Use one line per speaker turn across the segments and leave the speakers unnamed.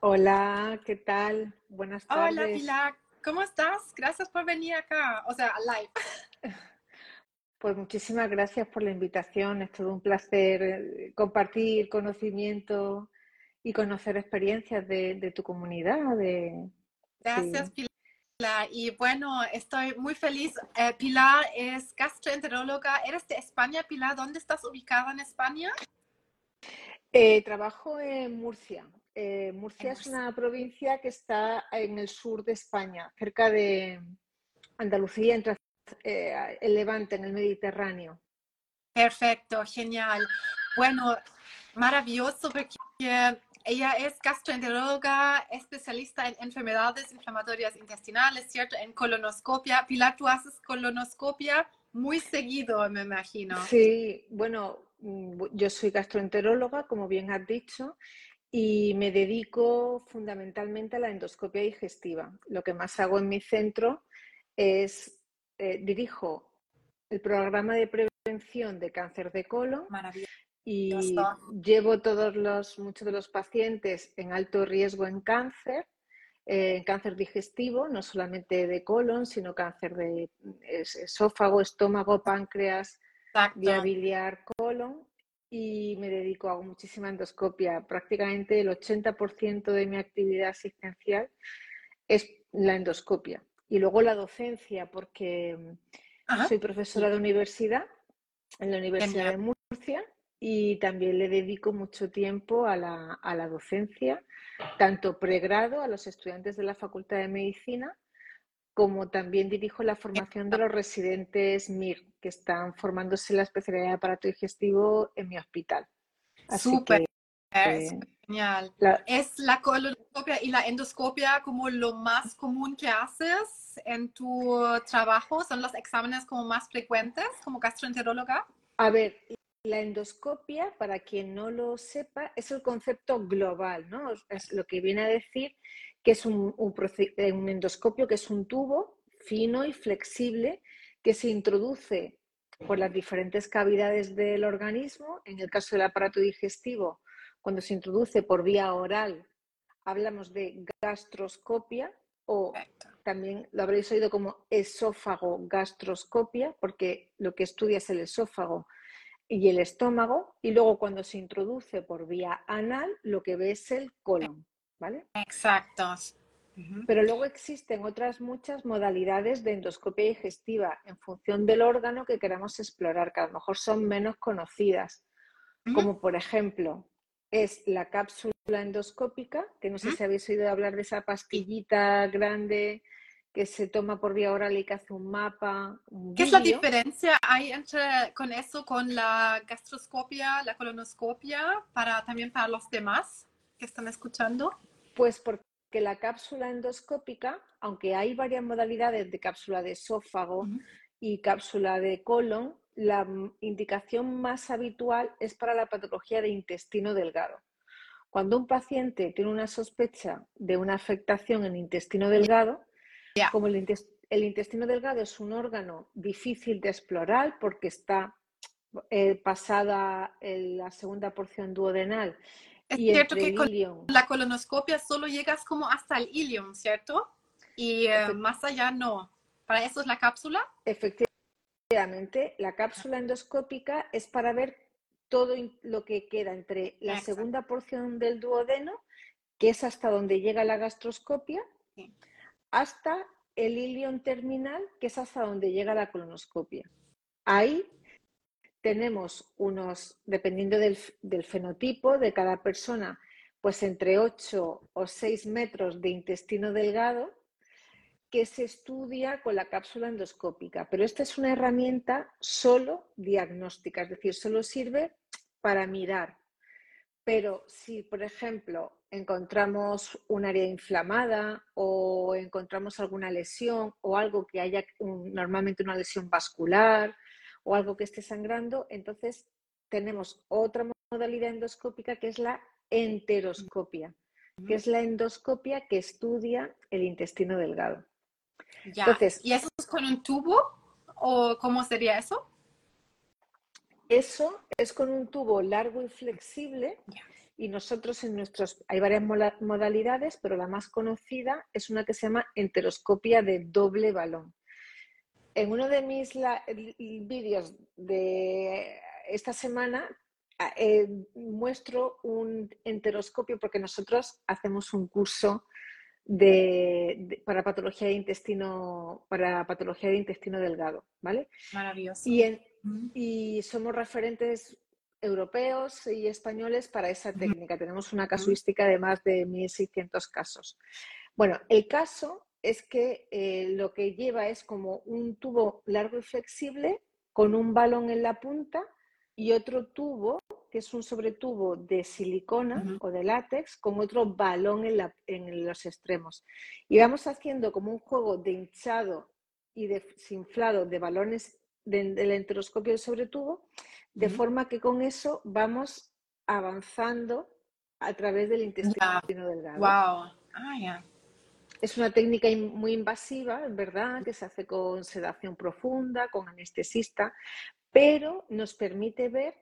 Hola, ¿qué tal? Buenas tardes.
Hola, Pilar. ¿Cómo estás? Gracias por venir acá, o sea, live.
Pues muchísimas gracias por la invitación. Es todo un placer eh, compartir conocimiento y conocer experiencias de, tu comunidad. De,
gracias, Pilar. Y bueno, estoy muy feliz. Eh, Pilar es gastroenteróloga. ¿Eres de España, Pilar? ¿Dónde estás ubicada en España?
Eh, trabajo en Murcia. Murcia es una provincia que está en el sur de España, cerca de Andalucía, entre eh, el Levante, en el Mediterráneo.
Perfecto, genial. Bueno, maravilloso porque ella es gastroenteróloga, especialista en enfermedades inflamatorias intestinales, ¿cierto? En colonoscopia. Pilar, tú haces colonoscopia muy seguido, me imagino.
Sí, bueno, mm, yo soy gastroenteróloga, como bien has dicho, y me dedico fundamentalmente a la endoscopia digestiva. Lo que más hago en mi centro es eh, dirijo el programa de prevención de cáncer de colon y llevo todos los, muchos de los pacientes en alto riesgo en cáncer, eh, en cáncer digestivo, no solamente de colon, sino cáncer de esófago, estómago, páncreas, vía biliar, colon. Y me dedico, a muchísima endoscopia. Prácticamente el 80% de mi actividad asistencial es la endoscopia. Y luego la docencia, porque mm, soy profesora de universidad en la Universidad de Murcia y también le dedico mucho tiempo a la, a la docencia, tanto pregrado a los estudiantes de la Facultad de Medicina, como también dirijo la formación de los residentes MIR, que están formándose en la especialidad de aparato digestivo en mi hospital.
Así Genial. ¿Es la colonoscopia y la endoscopia como lo más común que haces en tu trabajo? ¿Son los exámenes como más frecuentes como gastroenteróloga?
A ver, la endoscopia, para quien no lo sepa, es el concepto global, ¿no? Es lo que viene a decir que es un, un, un endoscopio que es un tubo fino y flexible que se introduce por las diferentes cavidades del organismo. En el caso del aparato digestivo, cuando se introduce por vía oral, hablamos de gastroscopia o también lo habréis oído como esófago gastroscopia, porque lo que estudia es el esófago y el estómago, y luego cuando se introduce por vía anal, lo que ve es el colon, ¿vale?
Exacto.
Pero luego existen otras muchas modalidades de endoscopia digestiva en función del órgano que queramos explorar, que a lo mejor son menos conocidas, como por ejemplo es la cápsula endoscópica, que no sé si habéis oído hablar de esa pastillita grande que se toma por vía oral y que hace un mapa.
¿Qué es la diferencia hay entre con eso, con la gastroscopia, la colonoscopia, para también para los demás que están escuchando?
Pues porque la cápsula endoscópica, aunque hay varias modalidades de cápsula de esófago y cápsula de colon, la indicación más habitual es para la patología de intestino delgado. Cuando un paciente tiene una sospecha de una afectación en intestino delgado, como el, intestino delgado es un órgano difícil de explorar porque está eh, pasada la segunda porción duodenal.
Es cierto que con la colonoscopia solo llegas como hasta el ilium, ¿cierto? Y eh, más allá no. ¿Para eso es la cápsula?
Efectivamente Efectivamente, la cápsula endoscópica es para ver todo lo que queda entre la segunda porción del duodeno, que es hasta donde llega la gastroscopia, hasta el ilion terminal, que es hasta donde llega la colonoscopia. Ahí tenemos unos, dependiendo del, fenotipo de cada persona, pues entre 8 o 6 metros de intestino delgado que se estudia con la cápsula endoscópica, pero esta es una herramienta solo diagnóstica, es decir, solo sirve para mirar. Pero si, por ejemplo, encontramos un área inflamada o encontramos alguna lesión o algo que haya normalmente una lesión vascular o algo que esté sangrando, entonces tenemos otra modalidad endoscópica que es la enteroscopia, que es la endoscopia que estudia el intestino delgado.
¿Y eso es con un tubo o cómo sería eso?
Eso es con un tubo largo y flexible y nosotros en nuestros, hay varias modalidades, pero la más conocida es una que se llama enteroscopia de doble balón. En uno de mis vídeos de esta semana eh, muestro un enteroscopio porque nosotros hacemos un curso de, para patología de intestino para patología de intestino delgado, ¿vale?
Maravilloso.
Y, y somos referentes europeos y españoles para esa técnica. Tenemos una casuística de más de 1.600 casos. Bueno, el caso es que eh, lo que lleva es como un tubo largo y flexible con un balón en la punta y otro tubo, que es un sobretubo de silicona o de látex, con otro balón en, en, los extremos. Y vamos haciendo como un juego de hinchado y desinflado de balones del enteroscopio del sobretubo de forma que con eso vamos avanzando a través del intestino delgado.
Wow. Ah,
Es una técnica muy invasiva, es verdad, que se hace con sedación profunda, con anestesista, pero nos permite ver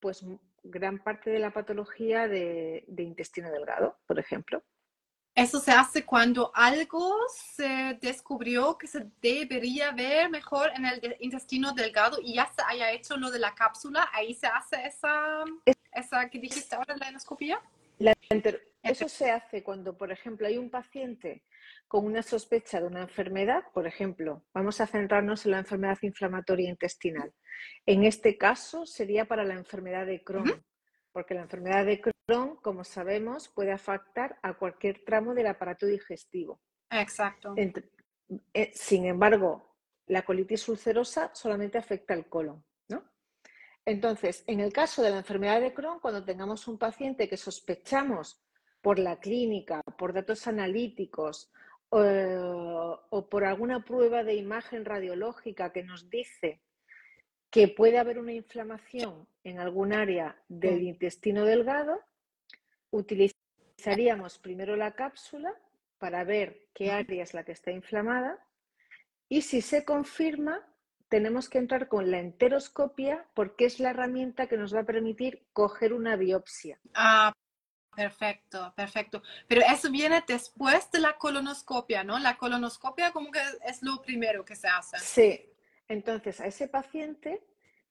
pues gran parte de la patología de intestino delgado, por ejemplo.
Eso se hace cuando algo se descubrió que se debería ver mejor en el intestino delgado y ya se haya hecho lo de la cápsula. Ahí se hace esa, esa que dijiste ahora, la endoscopia.
Eso se hace cuando, por ejemplo, hay un paciente con una sospecha de una enfermedad, por ejemplo, vamos a centrarnos en la enfermedad inflamatoria intestinal. En este caso sería para la enfermedad de Crohn porque la enfermedad de Crohn, como sabemos, puede afectar a cualquier tramo del aparato digestivo.
Exacto.
Eh, sin embargo, la colitis ulcerosa solamente afecta al colon. Entonces, en el caso de la enfermedad de Crohn, cuando tengamos un paciente que sospechamos por la clínica, por datos analíticos eh, o por alguna prueba de imagen radiológica que nos dice que puede haber una inflamación en algún área del intestino delgado, utilizaríamos primero la cápsula para ver qué área es la que está inflamada y si se confirma, tenemos que entrar con la enteroscopia porque es la herramienta que nos va a permitir coger una biopsia.
Ah, perfecto, perfecto. Pero eso viene después de la colonoscopia, ¿no? La colonoscopia como que es lo primero que se hace.
Sí, entonces, a ese paciente,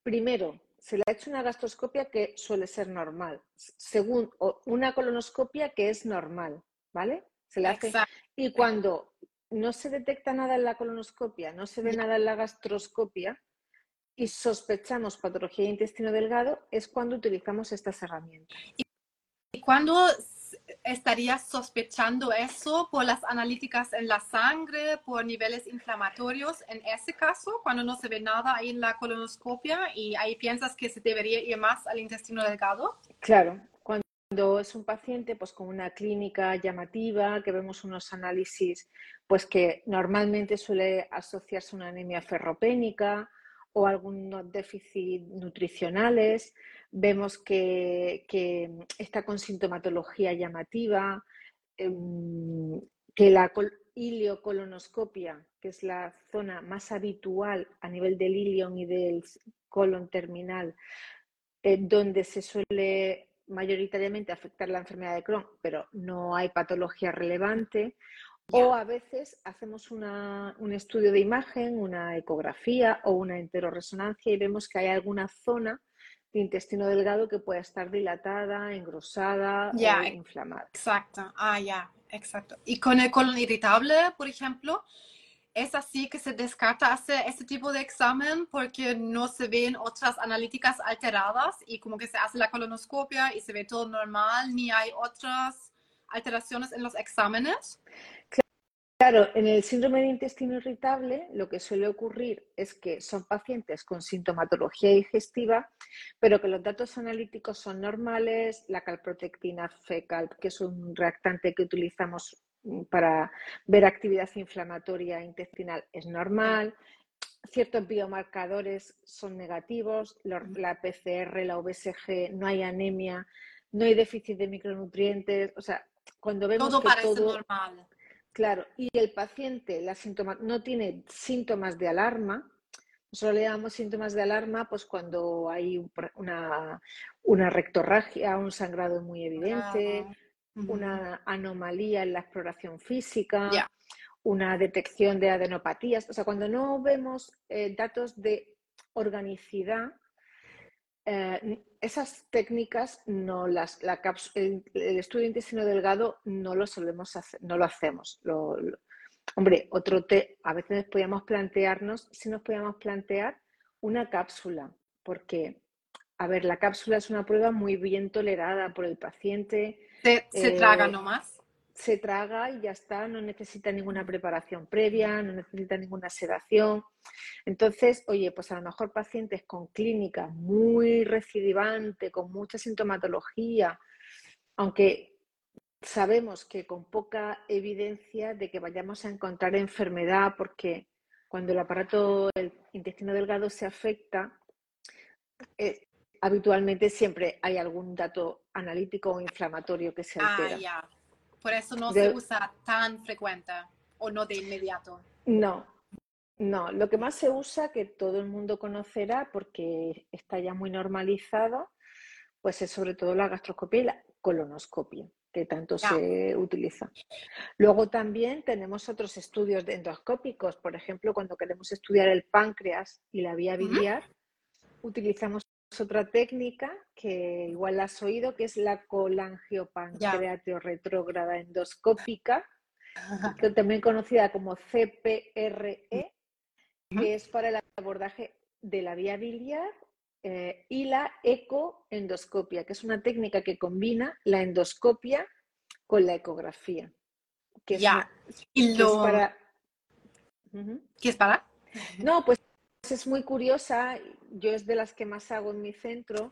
primero, se le ha hecho una gastroscopia que suele ser normal. Según, una colonoscopia que es normal, ¿vale? Se le hace. Y cuando no se detecta nada en la colonoscopia, no se ve nada en la gastroscopia y sospechamos patología de intestino delgado, es cuando utilizamos estas herramientas.
¿Y cuándo estarías sospechando eso por las analíticas en la sangre, por niveles inflamatorios en ese caso, cuando no se ve nada ahí en la colonoscopia y ahí piensas que se debería ir más al intestino delgado?
Claro, cuando es un paciente pues con una clínica llamativa, que vemos unos análisis pues que normalmente suele asociarse a una anemia ferropénica o algunos déficits nutricionales, vemos que, está con sintomatología llamativa, em, que la iliocolonoscopia, que es la zona más habitual a nivel del ilion y del colon terminal, eh, donde se suele mayoritariamente afectar la enfermedad de Crohn, pero no hay patología relevante. O a veces hacemos un estudio de imagen, una ecografía o una enteroresonancia y vemos que hay alguna zona de intestino delgado que pueda estar dilatada, engrosada o inflamada.
Exacto, ah, ya, exacto. Y con el colon irritable, por ejemplo, es así que se descarta hacer este tipo de examen porque no se ven otras analíticas alteradas y como que se hace la colonoscopia y se ve todo normal, ni hay otras alteraciones en los exámenes.
Claro, en el síndrome de intestino irritable lo que suele ocurrir es que son pacientes con sintomatología digestiva, pero que los datos analíticos son normales, la calprotectina fecal, que es un reactante que utilizamos para ver actividad inflamatoria intestinal, es normal, ciertos biomarcadores son negativos, la PCR, la OBSG, no hay anemia, no hay déficit de micronutrientes, o sea, cuando vemos
todo
que
parece normal.
Claro, y el paciente la no tiene síntomas de alarma, Nosotros le llamamos síntomas de alarma pues cuando hay una, una rectorragia, un sangrado muy evidente, una anomalía en la exploración física, una detección de adenopatías. O sea, cuando no vemos eh, datos de organicidad, eh, esas técnicas no las, la el, estudio intestino delgado no lo solemos hacer, no lo hacemos. hombre, otro té, a veces podíamos plantearnos si nos podíamos plantear una cápsula, porque, a ver, la cápsula es una prueba muy bien tolerada por el paciente.
Se, se traga eh, nomás
se traga y ya está, no necesita ninguna preparación previa, no necesita ninguna sedación. Entonces, oye, pues a lo mejor pacientes con clínica muy recidivante, con mucha sintomatología, aunque sabemos que con poca evidencia de que vayamos a encontrar enfermedad, porque cuando el aparato del intestino delgado se afecta, eh, habitualmente siempre hay algún dato analítico o inflamatorio que se ah, altera.
Por eso no se usa tan frecuente o no de inmediato.
No, no. Lo que más se usa, que todo el mundo conocerá porque está ya muy normalizado, pues es sobre todo la gastroscopia y la colonoscopia que tanto se utiliza. Luego también tenemos otros estudios endoscópicos, por ejemplo, cuando queremos estudiar el páncreas y la vía biliar, utilizamos otra técnica que igual has oído, que es la colangiopancreatio retrógrada endoscópica, que también conocida como CPRE, que es para el abordaje de la vía biliar eh, y la ecoendoscopia, que es una técnica que combina la endoscopia con la ecografía.
Que ya. ¿Y lo... para... ¿Qué es para?
No, pues es muy curiosa, yo es de las que más hago en mi centro,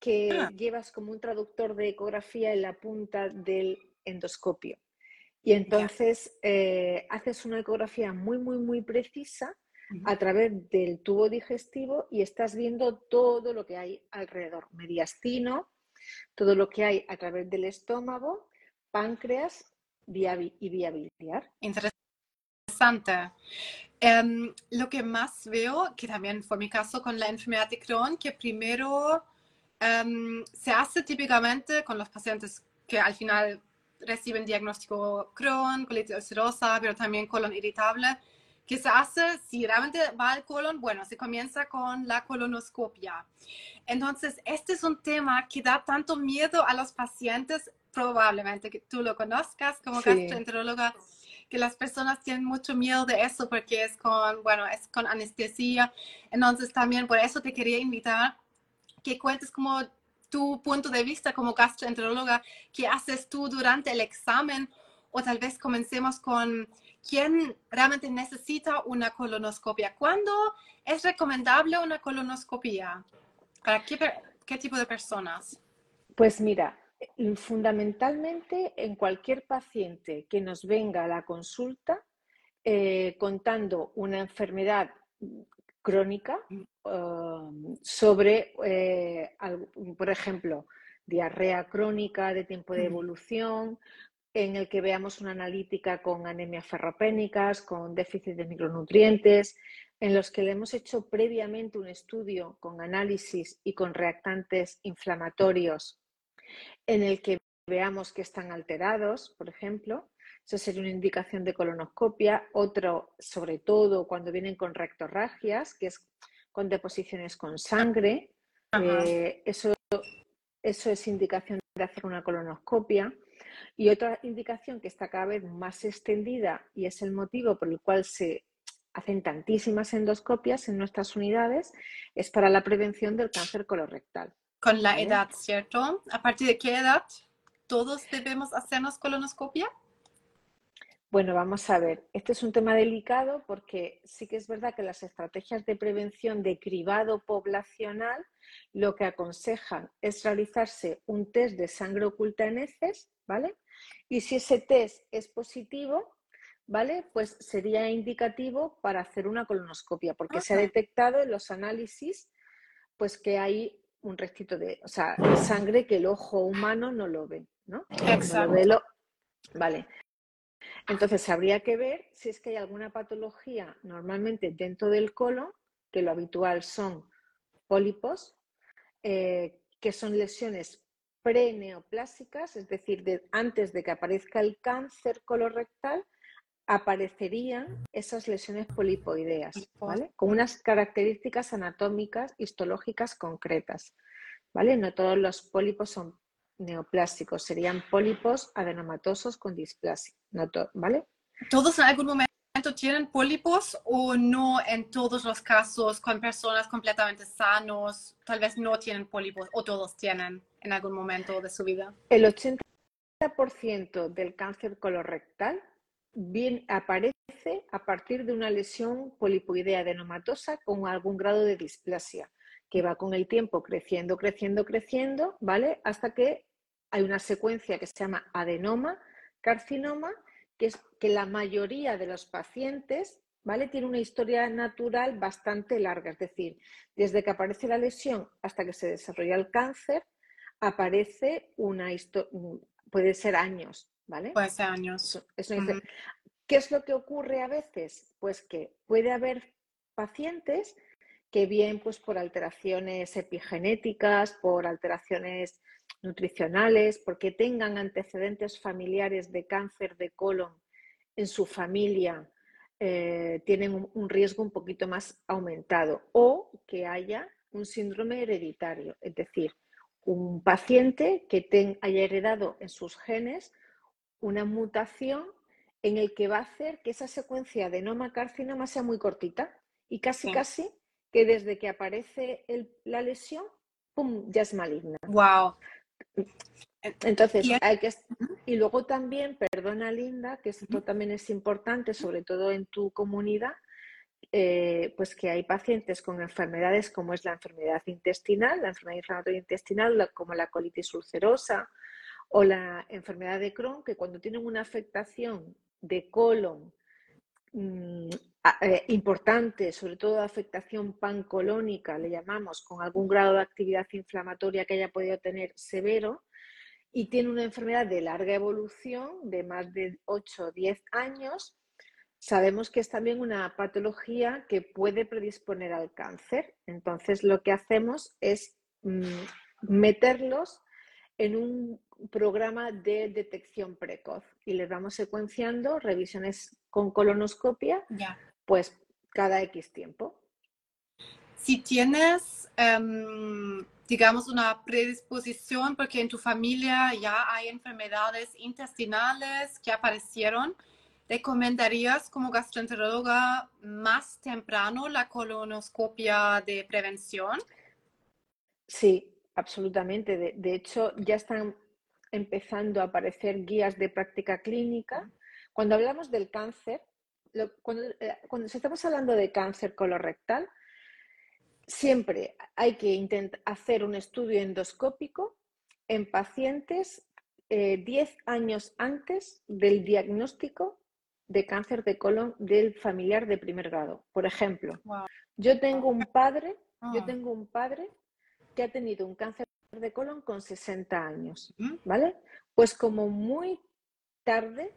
que ah. llevas como un traductor de ecografía en la punta del endoscopio. Y entonces eh, haces una ecografía muy, muy, muy precisa a través del tubo digestivo y estás viendo todo lo que hay alrededor, mediastino, todo lo que hay a través del estómago, páncreas y vía biliar.
Interesante. Em, lo que más veo, que también fue mi caso con la enfermedad de Crohn, que primero em, se hace típicamente con los pacientes que al final reciben diagnóstico Crohn, colitis ulcerosa, pero también colon irritable, que se hace, si realmente va al colon, bueno, se comienza con la colonoscopia. Entonces, este es un tema que da tanto miedo a los pacientes, probablemente que tú lo conozcas como gastroenteróloga que las personas tienen mucho miedo de eso porque es con, bueno, es con anestesia. Entonces también por eso te quería invitar que cuentes como tu punto de vista como gastroenteróloga, qué haces tú durante el examen o tal vez comencemos con quién realmente necesita una colonoscopia. ¿Cuándo es recomendable una colonoscopia? ¿Para qué, qué tipo de personas?
Pues mira, fundamentalmente en cualquier paciente que nos venga a la consulta eh, contando una enfermedad crónica um, sobre, eh, por ejemplo, diarrea crónica de tiempo de evolución, en el que veamos una analítica con anemias ferropénicas, con déficit de micronutrientes, en los que le hemos hecho previamente un estudio con análisis y con reactantes inflamatorios en el que veamos que están alterados, por ejemplo. Eso sería una indicación de colonoscopia. Otro, sobre todo, cuando vienen con rectorragias, que es con deposiciones con sangre. Eh, eso, eso es indicación de hacer una colonoscopia. Y otra indicación que está cada vez más extendida y es el motivo por el cual se hacen tantísimas endoscopias en nuestras unidades es para la prevención del cáncer colorectal.
Con la edad, ¿cierto? ¿A partir de qué edad todos debemos hacernos colonoscopia?
Bueno, vamos a ver. Este es un tema delicado porque sí que es verdad que las estrategias de prevención de cribado poblacional lo que aconsejan es realizarse un test de sangre oculta en heces, ¿vale? Y si ese test es positivo, ¿vale? Pues sería indicativo para hacer una colonoscopia, porque se ha detectado en los análisis pues que hay un restito de, o sea, sangre que el ojo humano no lo ve, ¿no?
Exacto.
Vale. Entonces habría que ver si es que hay alguna patología normalmente dentro del colon que lo habitual son pólipos, eh, que son lesiones preneoplásicas, es decir, antes de que aparezca el cáncer colorectal, aparecerían esas lesiones polipoideas, ¿vale? Con unas características anatómicas, histológicas concretas, ¿vale? No todos los pólipos son neoplásticos, serían pólipos adenomatosos con displasia, ¿vale?
¿Todos en algún momento tienen pólipos o no en todos los casos con personas completamente sanos, tal vez no tienen pólipos o todos tienen en algún momento de su vida?
El 80% del cáncer colorectal bien, aparece a partir de una lesión polipoidea adenomatosa con algún grado de displasia, que va con el tiempo creciendo, creciendo, creciendo, ¿vale? Hasta que hay una secuencia que se llama adenoma, carcinoma, que es que la mayoría de los pacientes, ¿vale? Tiene una historia natural bastante larga, es decir, desde que aparece la lesión hasta que se desarrolla el cáncer, aparece una historia, puede ser años, ¿vale?
Puede ser años.
¿Qué es lo que ocurre a veces? Pues que puede haber pacientes que bien pues por alteraciones epigenéticas, por alteraciones nutricionales, porque tengan antecedentes familiares de cáncer de colon en su familia, eh, tienen un, riesgo un poquito más aumentado o que haya un síndrome hereditario, es decir, un paciente que haya heredado en sus genes una mutación en el que va a hacer que esa secuencia de noma carcinoma sea muy cortita y casi casi que desde que aparece la lesión, ¡pum!, ya es maligna.
Wow.
Entonces, hay que... Y luego también, perdona Linda, que esto también es importante, sobre todo en tu comunidad, eh, pues que hay pacientes con enfermedades como es la enfermedad intestinal, la enfermedad inflamatoria intestinal, como la colitis ulcerosa o la enfermedad de Crohn, que cuando tienen una afectación de colon mm, eh, importante, sobre todo afectación pancolónica, le llamamos, con algún grado de actividad inflamatoria que haya podido tener severo, y tiene una enfermedad de larga evolución, de más de 8 o 10 años, sabemos que es también una patología que puede predisponer al cáncer. Entonces, lo que hacemos es mm, meterlos en un programa de detección precoz y les vamos secuenciando revisiones con colonoscopia, pues cada X tiempo.
Si tienes, em, digamos, una predisposición porque en tu familia ya hay enfermedades intestinales que aparecieron, ¿recomendarías como gastroenteróloga más temprano la colonoscopia de prevención?
Sí, absolutamente. De, hecho, ya están empezando a aparecer guías de práctica clínica. Cuando hablamos del cáncer, cuando, eh, cuando estamos hablando de cáncer colorectal, siempre hay que intentar hacer un estudio endoscópico en pacientes 10 eh, años antes del diagnóstico de cáncer de colon del familiar de primer grado. Por ejemplo, yo tengo un padre, yo ah. tengo un padre que ha tenido un cáncer de colon con 60 años, ¿vale? Pues como muy tarde,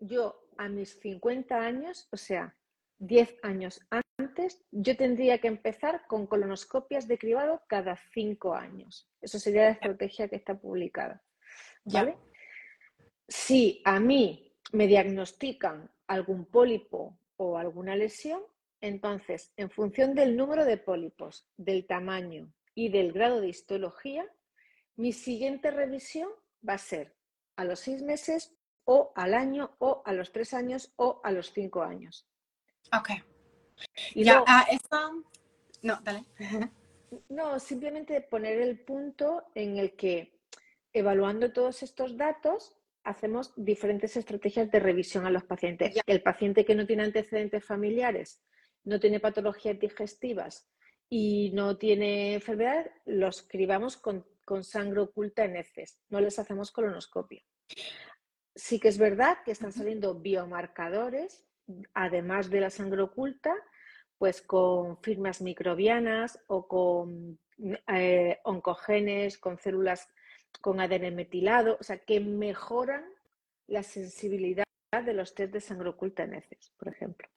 yo a mis 50 años, o sea, 10 años antes, yo tendría que empezar con colonoscopias de cribado cada 5 años. Eso sería la estrategia que está publicada, ¿vale? Si a mí me diagnostican algún pólipo o alguna lesión, entonces, en función del número de pólipos, del tamaño y del grado de histología, mi siguiente revisión va a ser a los seis meses o al año o a los tres años o a los cinco años.
Ok. Y ya, ah, No, dale.
No, simplemente poner el punto en el que, evaluando todos estos datos, hacemos diferentes estrategias de revisión a los pacientes. El paciente que no tiene antecedentes familiares, no tiene patologías digestivas y no tiene enfermedad, los cribamos con, sangre oculta en heces, no les hacemos colonoscopia. Sí que es verdad que están saliendo biomarcadores, además de la sangre oculta, pues con firmas microbianas o con eh, oncogenes, con células con ADN metilado, o sea, que mejoran la sensibilidad de los test de sangre oculta en heces, por ejemplo.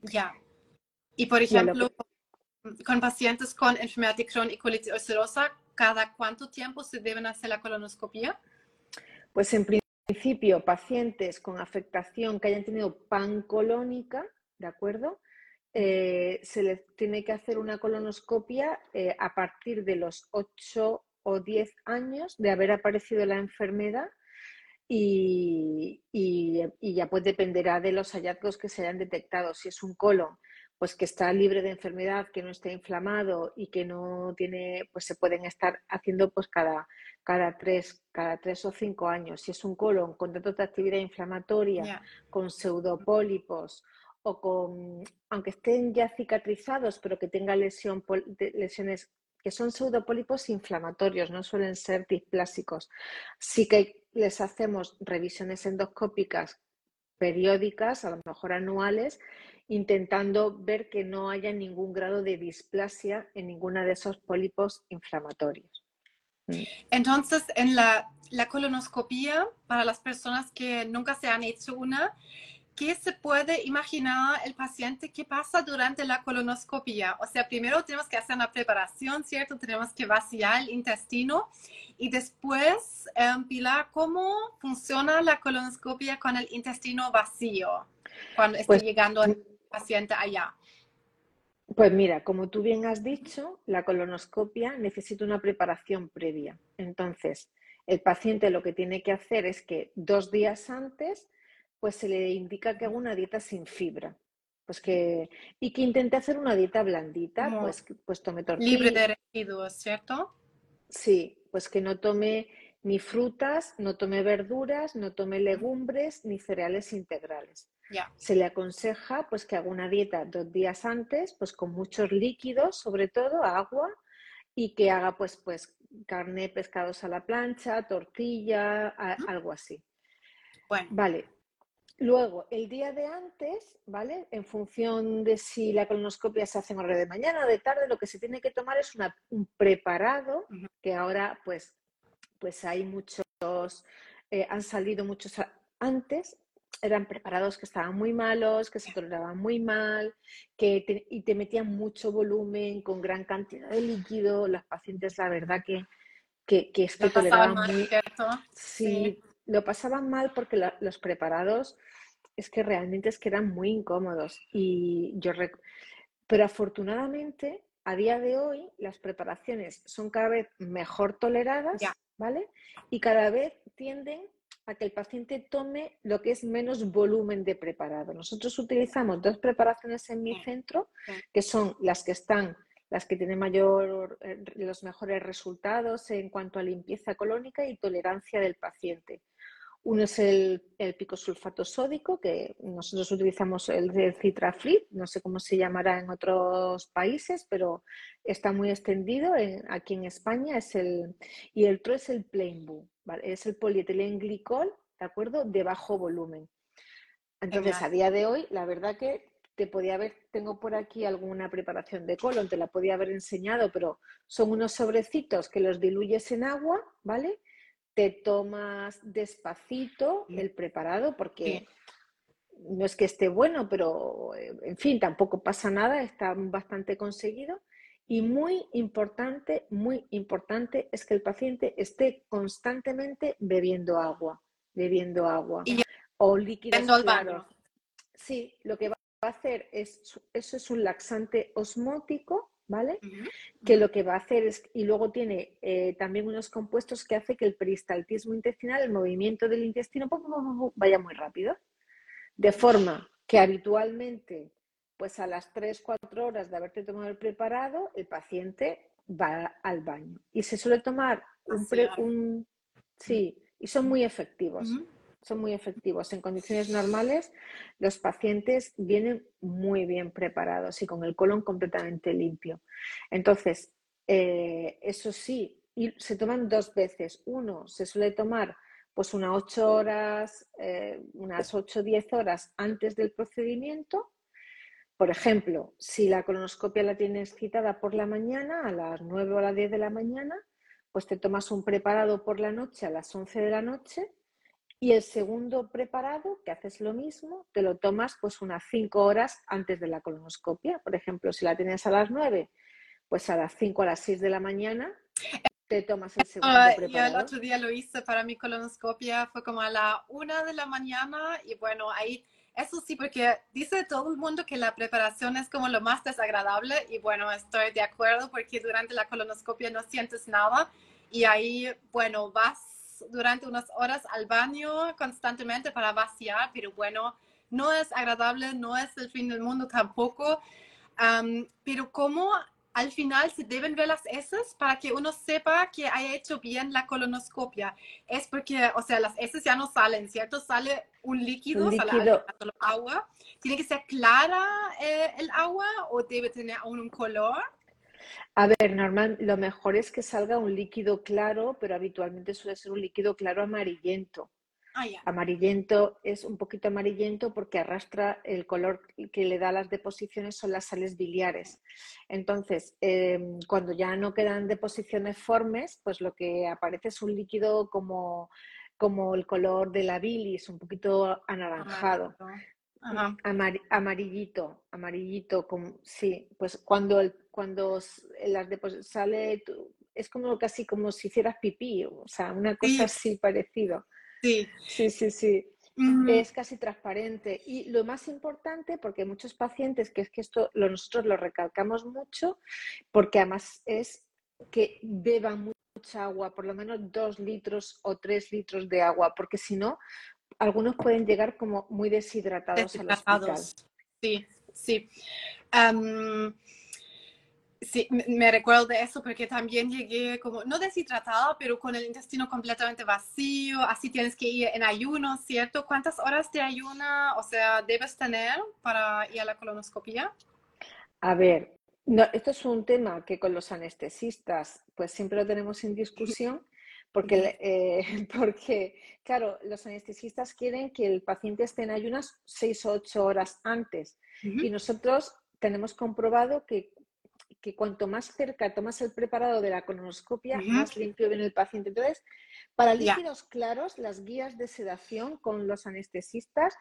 Ya. Y por ejemplo, con pacientes con enfermedad de Crohn y colitis ulcerosa, ¿cada cuánto tiempo se deben hacer la colonoscopia?
Pues en principio, pacientes con afectación que hayan tenido pancolónica, ¿de acuerdo? Eh, se les tiene que hacer una colonoscopia eh, a partir de los 8 o 10 años de haber aparecido la enfermedad y, ya pues dependerá de los hallazgos que se hayan detectado. Si es un colon, pues que está libre de enfermedad, que no esté inflamado y que no tiene, pues se pueden estar haciendo pues cada, cada, tres, cada tres o cinco años. Si es un colon con datos de actividad inflamatoria, con pseudopólipos o con, aunque estén ya cicatrizados, pero que tenga lesión, lesiones que son pseudopólipos inflamatorios, no suelen ser displásicos. Sí que les hacemos revisiones endoscópicas periódicas, a lo mejor anuales, intentando ver que no haya ningún grado de displasia en ninguno de esos pólipos inflamatorios.
Mm. Entonces, en la, la colonoscopía, para las personas que nunca se han hecho una, ¿qué se puede imaginar el paciente que pasa durante la colonoscopia? O sea, primero tenemos que hacer una preparación, ¿cierto? Tenemos que vaciar el intestino y después, um, Pilar, ¿cómo funciona la colonoscopia con el intestino vacío cuando está pues, llegando el paciente allá?
Pues mira, como tú bien has dicho, la colonoscopia necesita una preparación previa. Entonces, el paciente lo que tiene que hacer es que dos días antes pues se le indica que haga una dieta sin fibra. Pues que, y que intente hacer una dieta blandita, pues, pues tome tortilla.
Libre de residuos, ¿cierto?
Sí, pues que no tome ni frutas, no tome verduras, no tome legumbres ni cereales integrales. Se le aconseja pues que haga una dieta dos días antes, pues con muchos líquidos, sobre todo agua, y que haga pues pues carne, pescados a la plancha, tortilla, algo así. Bueno. Vale, Luego, el día de antes, ¿vale? En función de si la colonoscopia se hace en hora de mañana o de tarde, lo que se tiene que tomar es un preparado, que ahora pues, pues hay muchos, eh, han salido muchos antes, eran preparados que estaban muy malos, que se toleraban muy mal, que y te metían mucho volumen, con gran cantidad de líquido. Las pacientes, la verdad que, que, es que toleraban muy... sí, lo pasaban mal porque los preparados es que realmente es que eran muy incómodos. Y yo Pero afortunadamente, a día de hoy, las preparaciones son cada vez mejor toleradas, ¿vale? Y cada vez tienden a que el paciente tome lo que es menos volumen de preparado. Nosotros utilizamos dos preparaciones en mi centro, que son las que están las que tienen mayor, eh, los mejores resultados en cuanto a limpieza colónica y tolerancia del paciente. Uno es el, el picosulfato sódico, que nosotros utilizamos el de Citraflip, no sé cómo se llamará en otros países, pero está muy extendido. aquí en España es el, y el otro es el Plainbu, es el polietilenglicol, ¿de acuerdo? De bajo volumen. Entonces, a día de hoy, la verdad que te podía haber, tengo por aquí alguna preparación de colon, te la podía haber enseñado, pero son unos sobrecitos que los diluyes en agua, ¿vale? Te tomas despacito el preparado porque no es que esté bueno, pero eh, en fin, tampoco pasa nada, está bastante conseguido. Y muy importante, muy importante es que el paciente esté constantemente bebiendo agua, bebiendo agua o líquidos claros. Sí, lo que va a hacer es, eso es un laxante osmótico ¿vale? Que lo que va a hacer es, y luego tiene eh, también unos compuestos que hace que el peristaltismo intestinal, el movimiento del intestino, vaya muy rápido. De forma que habitualmente, pues a las 3, 4 horas de haberte tomado el preparado, el paciente va al baño. Y se suele tomar un, un sí, y son muy efectivos son muy efectivos. En condiciones normales, los pacientes vienen muy bien preparados y con el colon completamente limpio. Entonces, eh, eso sí, y se toman dos veces. Uno, se suele tomar pues unas ocho horas, eh, unas ocho o diez horas antes del procedimiento. Por ejemplo, si la colonoscopia la tienes citada por la mañana, a las nueve o a las diez de la mañana, pues te tomas un preparado por la noche a las once de la noche Y el segundo preparado, que haces lo mismo, te lo tomas pues unas cinco horas antes de la colonoscopia. Por ejemplo, si la tienes a las nueve, pues a las cinco a las seis de la mañana te tomas el segundo preparado.
Yo el otro día lo hice para mi colonoscopia, fue como a la una de la mañana y bueno, ahí, eso sí, porque dice todo el mundo que la preparación es como lo más desagradable y bueno, estoy de acuerdo porque durante la colonoscopia no sientes nada y ahí, bueno, vas durante unas horas al baño constantemente para vaciar, pero bueno, no es agradable, no es el fin del mundo tampoco. pero ¿cómo al final se deben ver las heces para que uno sepa que haya hecho bien la colonoscopia? Es porque, o sea, las heces ya no salen, ¿cierto? Sale un líquido, Sale agua. ¿Tiene que ser clara eh, el agua o debe tener aún un color?
A ver, normal, lo mejor es que salga un líquido claro, pero habitualmente suele ser un líquido claro amarillento.
Ah,
amarillento es un poquito amarillento porque arrastra el color que le da a las deposiciones son las sales biliares. Entonces, em, cuando ya no quedan deposiciones formes, pues lo que aparece es un líquido como, como el color de la bilis, un poquito anaranjado. Amarillito, amarillito, como, sí, pues cuando, el, cuando las sale, es como casi como si hicieras pipí, o sea, una cosa así parecido.
Sí,
sí, sí, sí. Es casi transparente. Y lo más importante, porque muchos pacientes, que es que esto lo, nosotros lo recalcamos mucho, porque además es que beban mucha agua, por lo menos dos litros o tres litros de agua, porque si no, algunos pueden llegar como muy deshidratados, deshidratados.
Sí, sí. Sí, me recuerdo de eso porque también llegué como, no deshidratada, pero con el intestino completamente vacío, así tienes que ir en ayuno, ¿cierto? ¿Cuántas horas de ayuna, o sea, debes tener para ir a la colonoscopia?
A ver, no, esto es un tema que con los anestesistas pues siempre lo tenemos en discusión porque, eh, porque, claro, los anestesistas quieren que el paciente esté en ayunas seis o ocho horas antes. Y nosotros tenemos comprobado que que cuanto más cerca tomas el preparado de la colonoscopia, más limpio viene el paciente. Entonces, para líquidos claros, las guías de sedación con los anestesistas,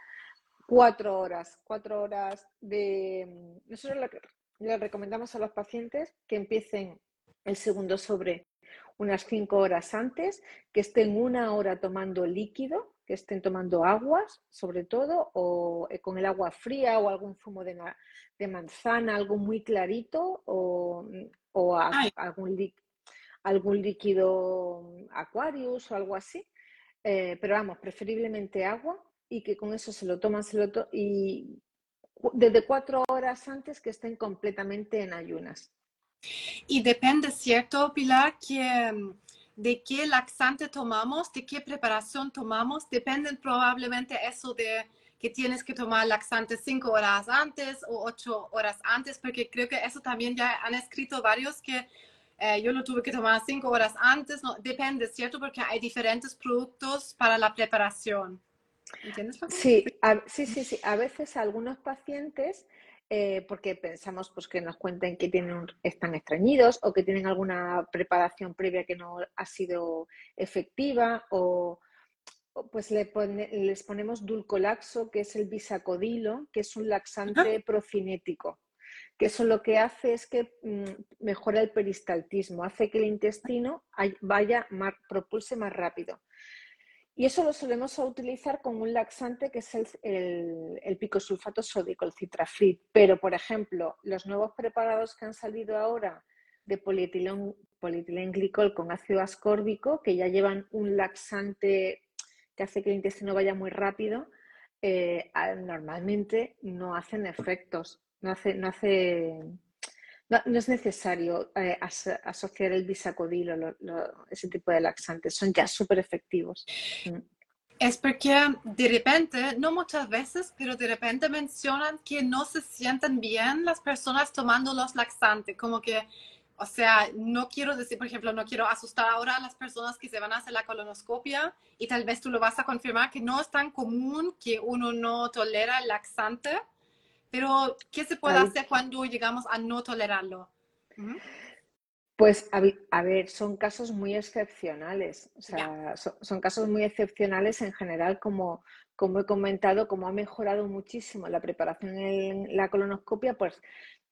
cuatro horas, cuatro horas de... Nosotros le recomendamos a los pacientes que empiecen el segundo sobre unas cinco horas antes, que estén una hora tomando líquido que estén tomando aguas, sobre todo, o eh, con el agua fría o algún zumo de, manzana, algo muy clarito, o, algún, algún líquido Aquarius o algo así. Eh, pero vamos, preferiblemente agua y que con eso se lo toman, se lo y desde cuatro horas antes que estén completamente en ayunas.
Y depende, ¿cierto, Pilar? Que mm, de qué laxante tomamos, de qué preparación tomamos, dependen probablemente eso de que tienes que tomar laxante cinco horas antes o ocho horas antes, porque creo que eso también ya han escrito varios que eh, yo lo tuve que tomar cinco horas antes, no, depende, ¿cierto? Porque hay diferentes productos para la preparación. ¿Entiendes?
Sí, sí, sí, sí. A veces algunos pacientes eh, porque pensamos pues, que nos cuenten que tienen, están estreñidos o que tienen alguna preparación previa que no ha sido efectiva o, pues le les ponemos dulcolaxo, que es el bisacodilo, que es un laxante procinético, que eso lo que hace es que mm, mejora el peristaltismo, hace que el intestino vaya más, propulse más rápido. Y eso lo solemos utilizar con un laxante que es el, el, picosulfato sódico, el citrafrid. Pero, por ejemplo, los nuevos preparados que han salido ahora de polietilenglicol con ácido ascórbico, que ya llevan un laxante que hace que el intestino vaya muy rápido, eh, normalmente no hacen efectos, no hace, no hace no, es necesario eh, asociar el bisacodilo, ese tipo de laxantes, son ya súper efectivos. Mm.
Es porque de repente, no muchas veces, pero de repente mencionan que no se sienten bien las personas tomando los laxantes, como que, o sea, no quiero decir, por ejemplo, no quiero asustar ahora a las personas que se van a hacer la colonoscopia y tal vez tú lo vas a confirmar que no es tan común que uno no tolera el laxante pero, ¿qué se puede hacer cuando llegamos a no tolerarlo?
Pues a, ver, son casos muy excepcionales, o sea, son, casos muy excepcionales en general, como, como he comentado, como ha mejorado muchísimo la preparación en la colonoscopia, pues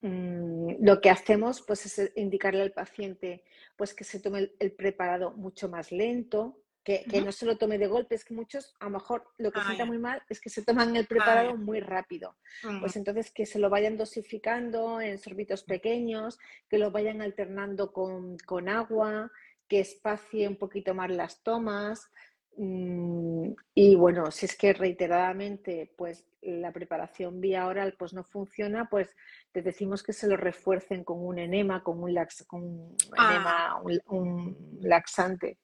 mm, lo que hacemos pues, es indicarle al paciente pues, que se tome el preparado mucho más lento, que, no se lo tome de golpe, es que muchos a lo mejor lo que ah, sienta muy mal es que se toman el ah, preparado muy rápido. Pues entonces que se lo vayan dosificando en sorbitos pequeños, que lo vayan alternando con, agua, que espacie un poquito más las tomas. Mm, y bueno, si es que reiteradamente pues la preparación vía oral pues no funciona, pues te decimos que se lo refuercen con un enema, con un, con ah. un laxante.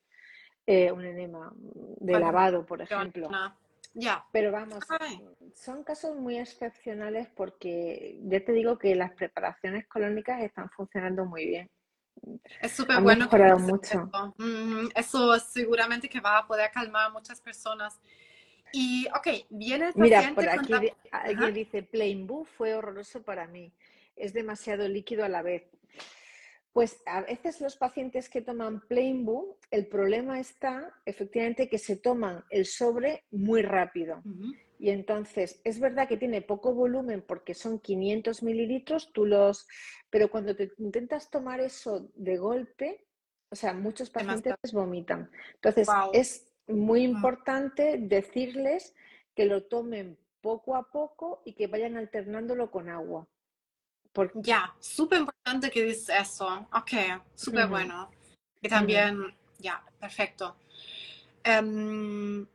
Eh, un enema de lavado, por ejemplo. Pero vamos, son casos muy excepcionales porque ya te digo que las preparaciones colónicas están funcionando muy bien.
Es súper bueno.
mejorado mucho.
Eso seguramente que va a poder calmar a muchas personas. Y, ok, viene el
Mira, por aquí alguien dice, Plain Boo fue horroroso para mí. Es demasiado líquido a la vez. Pues a veces los pacientes que toman Plainbu, el problema está efectivamente que se toman el sobre muy rápido. Y entonces es verdad que tiene poco volumen porque son 500 mililitros, tú los, pero cuando te intentas tomar eso de golpe, o sea, muchos pacientes vomitan. Entonces es muy importante decirles que lo tomen poco a poco y que vayan alternándolo con agua.
Ya, súper importante que dices eso. Ok, súper bueno. Y también, ya, perfecto. Em,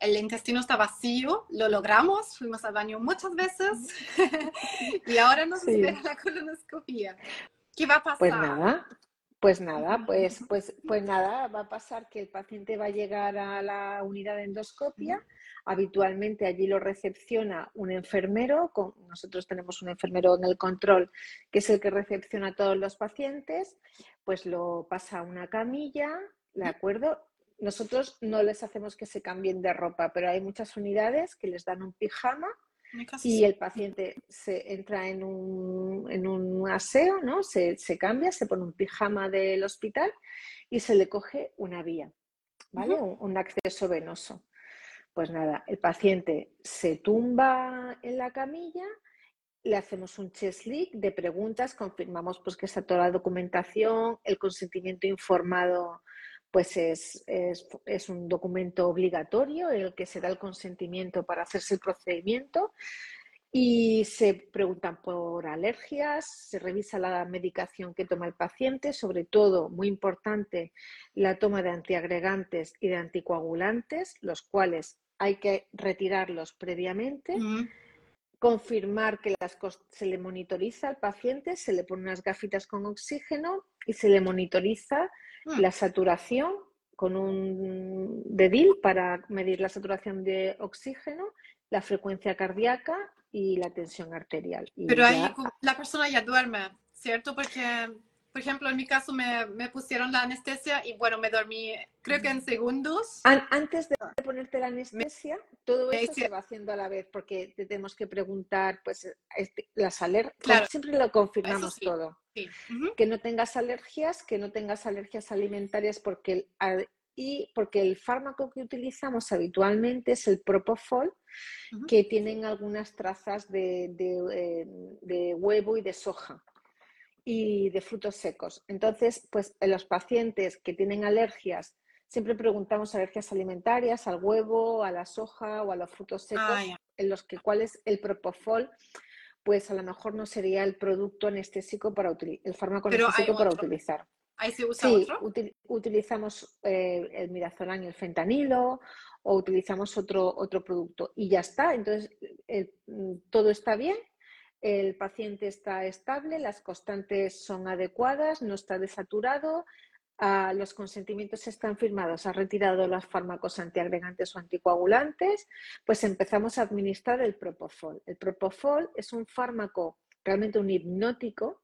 el intestino está vacío, lo logramos, fuimos al baño muchas veces y ahora nos espera la colonoscopia. ¿Qué va a pasar?
Pues nada, pues nada, pues, pues, pues nada, va a pasar que el paciente va a llegar a la unidad de endoscopia. Habitualmente allí lo recepciona un enfermero, nosotros tenemos un enfermero en el control que es el que recepciona a todos los pacientes, pues lo pasa a una camilla, ¿de acuerdo? Nosotros no les hacemos que se cambien de ropa, pero hay muchas unidades que les dan un pijama y el paciente se entra en un, en un aseo, ¿no? Se, se, cambia, se pone un pijama del hospital y se le coge una vía, ¿vale? un, acceso venoso. Pues nada, el paciente se tumba en la camilla, le hacemos un chest leak de preguntas, confirmamos pues que está toda la documentación, el consentimiento informado pues es, es, un documento obligatorio el que se da el consentimiento para hacerse el procedimiento y se preguntan por alergias, se revisa la medicación que toma el paciente, sobre todo, muy importante, la toma de antiagregantes y de anticoagulantes, los cuales hay que retirarlos previamente. Confirmar que las se le monitoriza al paciente, se le pone unas gafitas con oxígeno y se le monitoriza mm. la saturación con un dedil para medir la saturación de oxígeno, la frecuencia cardíaca y la tensión arterial.
Pero ahí la persona ya duerme, ¿cierto? Porque por ejemplo, en mi caso me, me, pusieron la anestesia y bueno, me dormí creo que en segundos.
antes de ponerte la anestesia, todo eso se va haciendo a la vez porque tenemos que preguntar, pues, este, las alergias. Claro. Siempre lo confirmamos todo. Que no tengas alergias, que no tengas alergias alimentarias porque el, y porque el fármaco que utilizamos habitualmente es el propofol, que tienen algunas trazas de, de, eh, de huevo y de soja y de frutos secos. Entonces, pues en los pacientes que tienen alergias, siempre preguntamos alergias alimentarias al huevo, a la soja o a los frutos secos, ah, en los que cuál es el propofol, pues a lo mejor no sería el producto anestésico para utilizar, el fármaco anestésico para utilizar.
¿Ahí se usa sí,
utilizamos eh, el midazolam y el fentanilo o utilizamos otro, otro producto y ya está. Entonces, mm, todo está bien el paciente está estable, las constantes son adecuadas, no está desaturado, ah, los consentimientos están firmados, ha retirado los fármacos antiagregantes o anticoagulantes, pues empezamos a administrar el propofol. El propofol es un fármaco realmente un hipnótico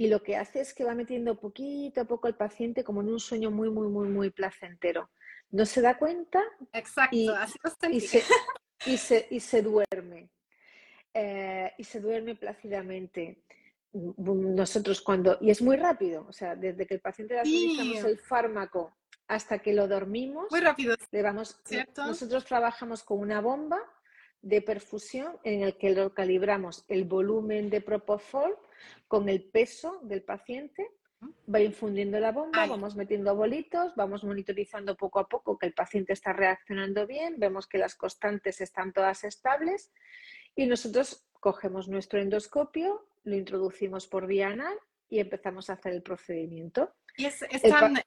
y lo que hace es que va metiendo poquito a poco al paciente como en un sueño muy, muy, muy, muy placentero. No se da cuenta
Exacto,
y,
así
y se duerme. Eh, y se duerme plácidamente. nosotros cuando, y es muy rápido, o sea, desde que el paciente le administramos el fármaco hasta que lo dormimos,
muy rápido.
Le vamos, nosotros trabajamos con una bomba de perfusión en el que lo calibramos el volumen de Propofol con el peso del paciente, va infundiendo la bomba, vamos metiendo bolitos, vamos monitorizando poco a poco que el paciente está reaccionando bien, vemos que las constantes están todas estables y nosotros cogemos nuestro endoscopio, lo introducimos por vía anal y empezamos a hacer el procedimiento.
Y es, tan,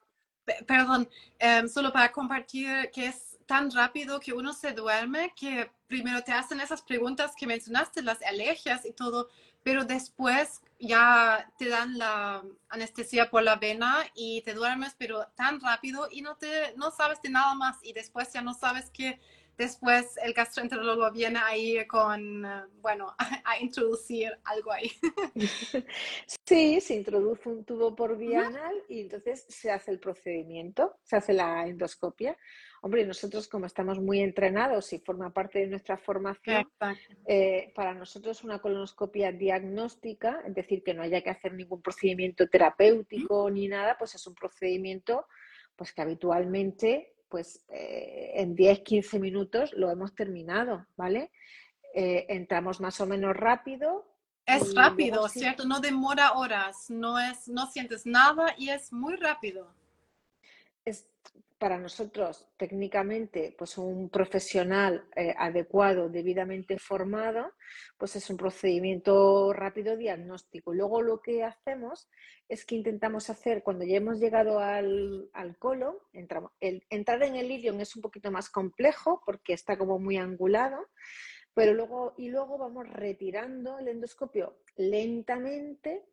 perdón, em, solo para compartir que es tan rápido que uno se duerme que primero te hacen esas preguntas que mencionaste, las alergias y todo, pero después ya te dan la anestesia por la vena y te duermes, pero tan rápido y no, te, no sabes de nada más y después ya no sabes que después el gastroenterólogo viene ahí con, bueno, a, introducir algo ahí.
Sí, se introduce un tubo por vía anal y entonces se hace el procedimiento, se hace la endoscopia. Hombre, nosotros como estamos muy entrenados y forma parte de nuestra formación, eh, para nosotros una colonoscopia diagnóstica, es decir, que no haya que hacer ningún procedimiento terapéutico ni nada, pues es un procedimiento pues que habitualmente pues eh, en 10-15 minutos lo hemos terminado, ¿vale? Eh, entramos más o menos rápido.
Es rápido, ¿cierto? No demora horas, no, es, no sientes nada y es muy rápido.
Es, para nosotros técnicamente pues un profesional eh, adecuado, debidamente formado, pues es un procedimiento rápido diagnóstico. Luego lo que hacemos es que intentamos hacer, cuando ya hemos llegado al, al colon, entramos, entrar en el ilion es un poquito más complejo porque está como muy angulado, pero luego, y luego vamos retirando el endoscopio lentamente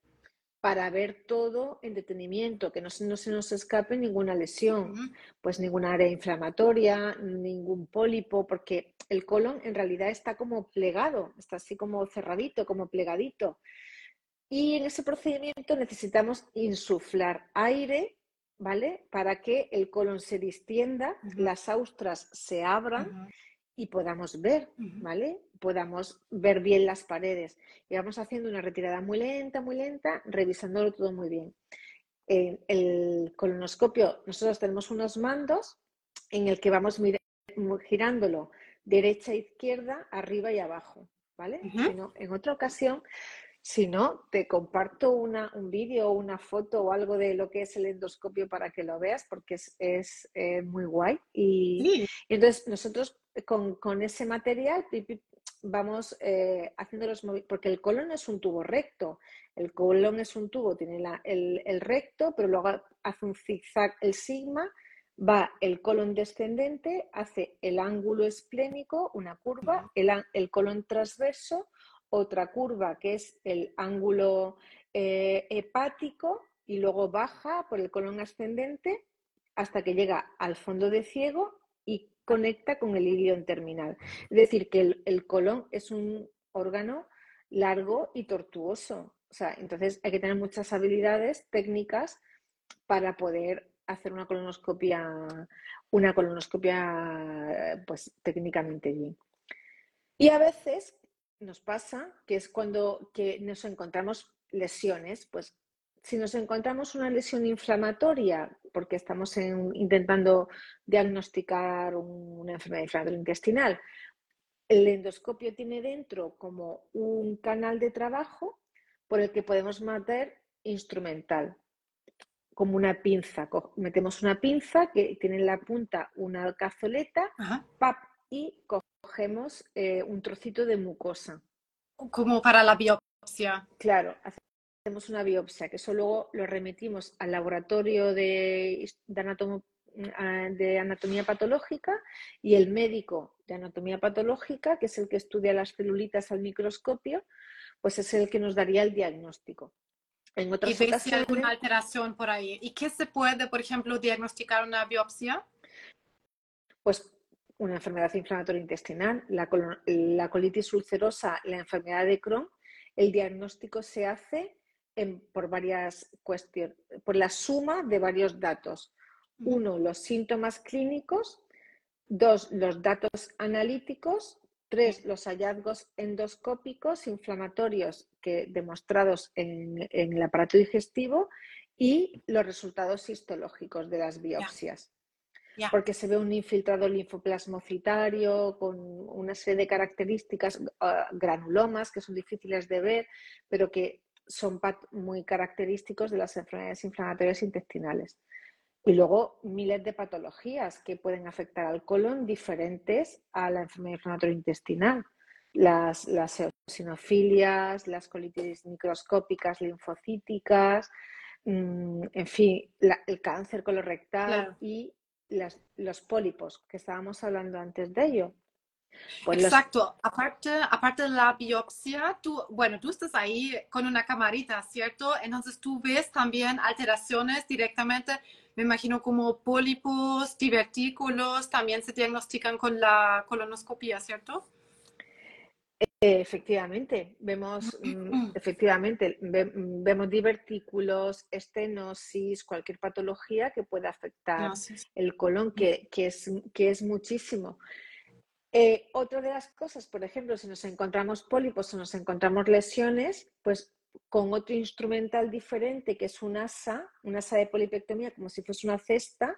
para ver todo en detenimiento, que no, se nos escape ninguna lesión, pues ninguna área inflamatoria, ningún pólipo, porque el colon en realidad está como plegado, está así como cerradito, como plegadito. Y en ese procedimiento necesitamos insuflar aire, ¿vale? Para que el colon se distienda, las austras se abran y podamos ver, ¿vale? Podamos ver bien las paredes. Y vamos haciendo una retirada muy lenta, muy lenta, revisándolo todo muy bien. En el colonoscopio, nosotros tenemos unos mandos en el que vamos girándolo derecha, izquierda, arriba y abajo, ¿vale? en otra ocasión si no, te comparto una, un vídeo o una foto o algo de lo que es el endoscopio para que lo veas, porque es, eh, muy guay. Y, entonces nosotros con, ese material vamos eh, haciendo los porque el colon es un tubo recto. El colon es un tubo, tiene el, recto, pero luego hace un zigzag el sigma, va el colon descendente, hace el ángulo esplénico, una curva, el, el colon transverso, otra curva que es el ángulo eh, hepático y luego baja por el colon ascendente hasta que llega al fondo de ciego y conecta con el ilion terminal. Es decir, que el, colon es un órgano largo y tortuoso. O sea, entonces hay que tener muchas habilidades técnicas para poder hacer una colonoscopia, una colonoscopia pues técnicamente bien. Y a veces nos pasa, que es cuando que nos encontramos lesiones, pues si nos encontramos una lesión inflamatoria, porque estamos intentando diagnosticar una enfermedad inflamatoria intestinal, el endoscopio tiene dentro como un canal de trabajo por el que podemos meter instrumental, como una pinza. Metemos una pinza que tiene en la punta una cazoleta, pap, y cogemos eh, un trocito de mucosa.
Como para la biopsia.
Claro, hacemos una biopsia, que eso luego lo remitimos al laboratorio de, de, anatomía patológica y el médico de anatomía patológica, que es el que estudia las celulitas al microscopio, pues es el que nos daría el diagnóstico.
En otras ¿Y si hay alguna alteración por ahí? ¿Y qué se puede, por ejemplo, diagnosticar una biopsia?
Pues una enfermedad inflamatoria intestinal, la, colitis ulcerosa, la enfermedad de Crohn, el diagnóstico se hace por varias cuestiones, por la suma de varios datos. Uno, los síntomas clínicos. Dos, los datos analíticos Tres, los hallazgos endoscópicos inflamatorios que, demostrados en, el aparato digestivo y los resultados histológicos de las biopsias. Porque se ve un infiltrado linfoplasmocitario con una serie de características, ah, granulomas que son difíciles de ver, pero que son muy característicos de las enfermedades inflamatorias intestinales. Y luego miles de patologías que pueden afectar al colon diferentes a la enfermedad inflamatoria intestinal. Las, las eosinofilias, las colitis microscópicas linfocíticas, mm, en fin, el cáncer colorectal y los pólipos, que estábamos hablando antes de ello.
Pues Exacto. Aparte, aparte de la biopsia, tú, bueno, tú estás ahí con una camarita, ¿cierto? Entonces tú ves también alteraciones directamente, me imagino como pólipos, divertículos, también se diagnostican con la colonoscopia, ¿cierto?
Efectivamente, vemos, mm, efectivamente, vemos divertículos, estenosis, cualquier patología que pueda afectar el colon, que, es, que es muchísimo. Eh, otra de las cosas, por ejemplo, si nos encontramos pólipos o nos encontramos lesiones, pues con otro instrumental diferente, que es un asa, una asa de polipectomía, como si fuese una cesta,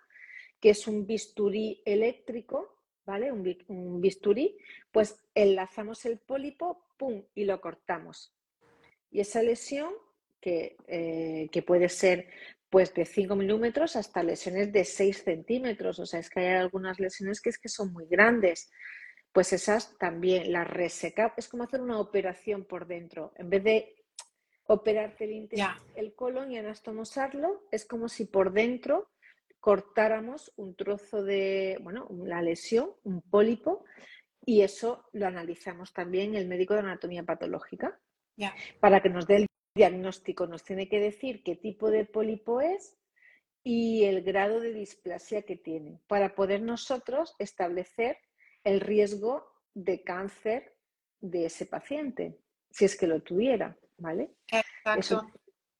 que es un bisturí eléctrico, ¿vale? Un, bisturí, pues enlazamos el pólipo, ¡pum! y lo cortamos. Y esa lesión, que, eh, puede ser pues de 5 milímetros hasta lesiones de 6 centímetros, o sea, es que hay algunas lesiones que es que son muy grandes pues esas también las reseca. Es como hacer una operación por dentro. En vez de operarte el, el colon y anastomosarlo, es como si por dentro cortáramos un trozo de, bueno, la lesión, un pólipo, y eso lo analizamos también el médico de anatomía patológica. Para que nos dé el diagnóstico, nos tiene que decir qué tipo de pólipo es y el grado de displasia que tiene, para poder nosotros establecer el riesgo de cáncer de ese paciente, si es que lo tuviera, ¿vale?
Exacto.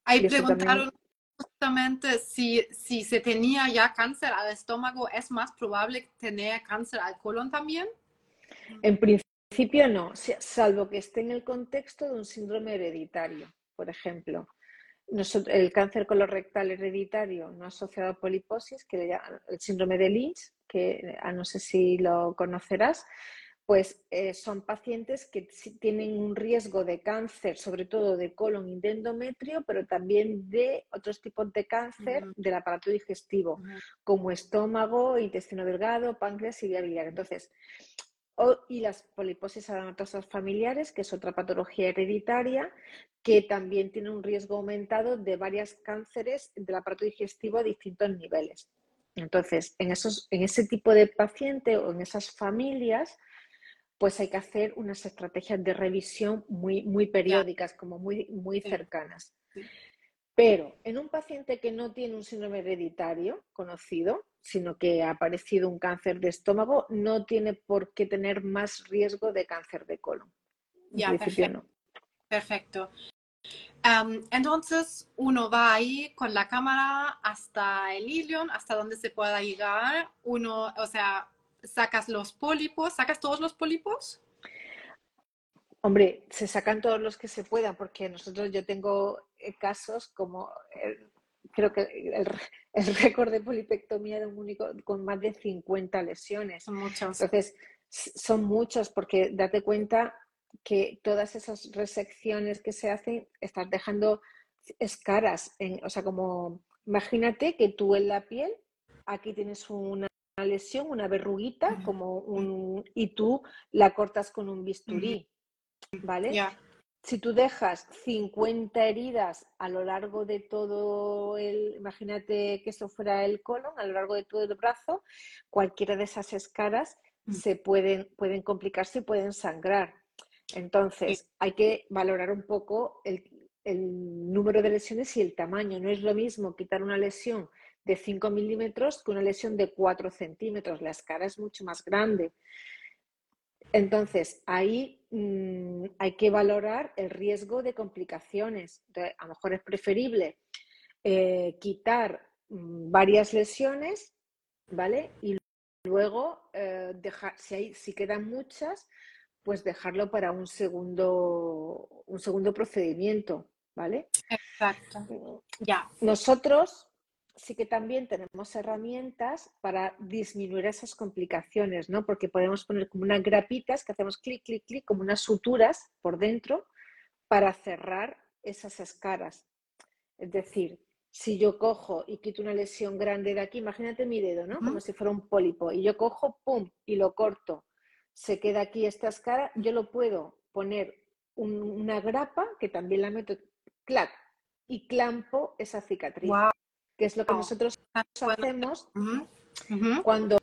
Ahí preguntaron justamente si, si se tenía ya cáncer al estómago, ¿es más probable tener cáncer al colon también?
En principio no, salvo que esté en el contexto de un síndrome hereditario, por ejemplo. el cáncer colorectal hereditario no asociado a poliposis, que le llaman el síndrome de Lynch, que ah, no sé si lo conocerás, pues eh, son pacientes que tienen un riesgo de cáncer, sobre todo de colon y de endometrio, pero también de otros tipos de cáncer del aparato digestivo, como estómago, intestino delgado, páncreas y vía biliar. Entonces, y las poliposis adenomatosis familiares, que es otra patología hereditaria, que también tiene un riesgo aumentado de varios cánceres del aparato digestivo a distintos niveles. Entonces, en, esos, en ese tipo de paciente o en esas familias, pues hay que hacer unas estrategias de revisión muy, muy periódicas, como muy, muy cercanas. Pero en un paciente que no tiene un síndrome hereditario conocido, sino que ha aparecido un cáncer de estómago, no tiene por qué tener más riesgo de cáncer de colon.
ya, perfecto. perfecto entonces uno va ahí con la cámara hasta el ilion, hasta donde se pueda llegar. Uno, o sea, sacas los pólipos, ¿sacas todos los pólipos?
Hombre, se sacan todos los que se puedan, porque nosotros yo tengo eh, casos como, creo que el, el récord de polipectomía de un único con más de 50 lesiones.
Son muchos.
Entonces, son muchos, porque date cuenta que todas esas resecciones que se hacen, estás dejando escaras, en, o sea, como imagínate que tú en la piel, aquí tienes una lesión, una verruguita, como un, y tú la cortas con un bisturí, ¿vale? Si tú dejas 50 heridas a lo largo de todo el, imagínate que eso fuera el colon, a lo largo de todo el brazo, cualquiera de esas escaras mm. se pueden, pueden complicarse y pueden sangrar. Entonces, hay que valorar un poco el, número de lesiones y el tamaño. No es lo mismo quitar una lesión de 5 milímetros que una lesión de 4 centímetros. La escala es mucho más grande. Entonces, ahí mm, hay que valorar el riesgo de complicaciones. a lo mejor es preferible eh, quitar mm, varias lesiones, ¿vale? Y luego, eh, dejar, si, hay, si quedan muchas, pues dejarlo para un segundo, un segundo procedimiento, ¿vale?
Exacto. Ya.
Nosotros sí que también tenemos herramientas para disminuir esas complicaciones, ¿no? Porque podemos poner como unas grapitas que hacemos clic, clic, clic, como unas suturas por dentro para cerrar esas escaras. Es decir, si yo cojo y quito una lesión grande de aquí, imagínate mi dedo, ¿no? Como si fuera un pólipo, y yo cojo, pum, y lo corto, se queda aquí esta escara, yo lo puedo poner una grapa, que también la meto, clac, y clampo esa cicatriz, que es lo que nosotros hacemos cuando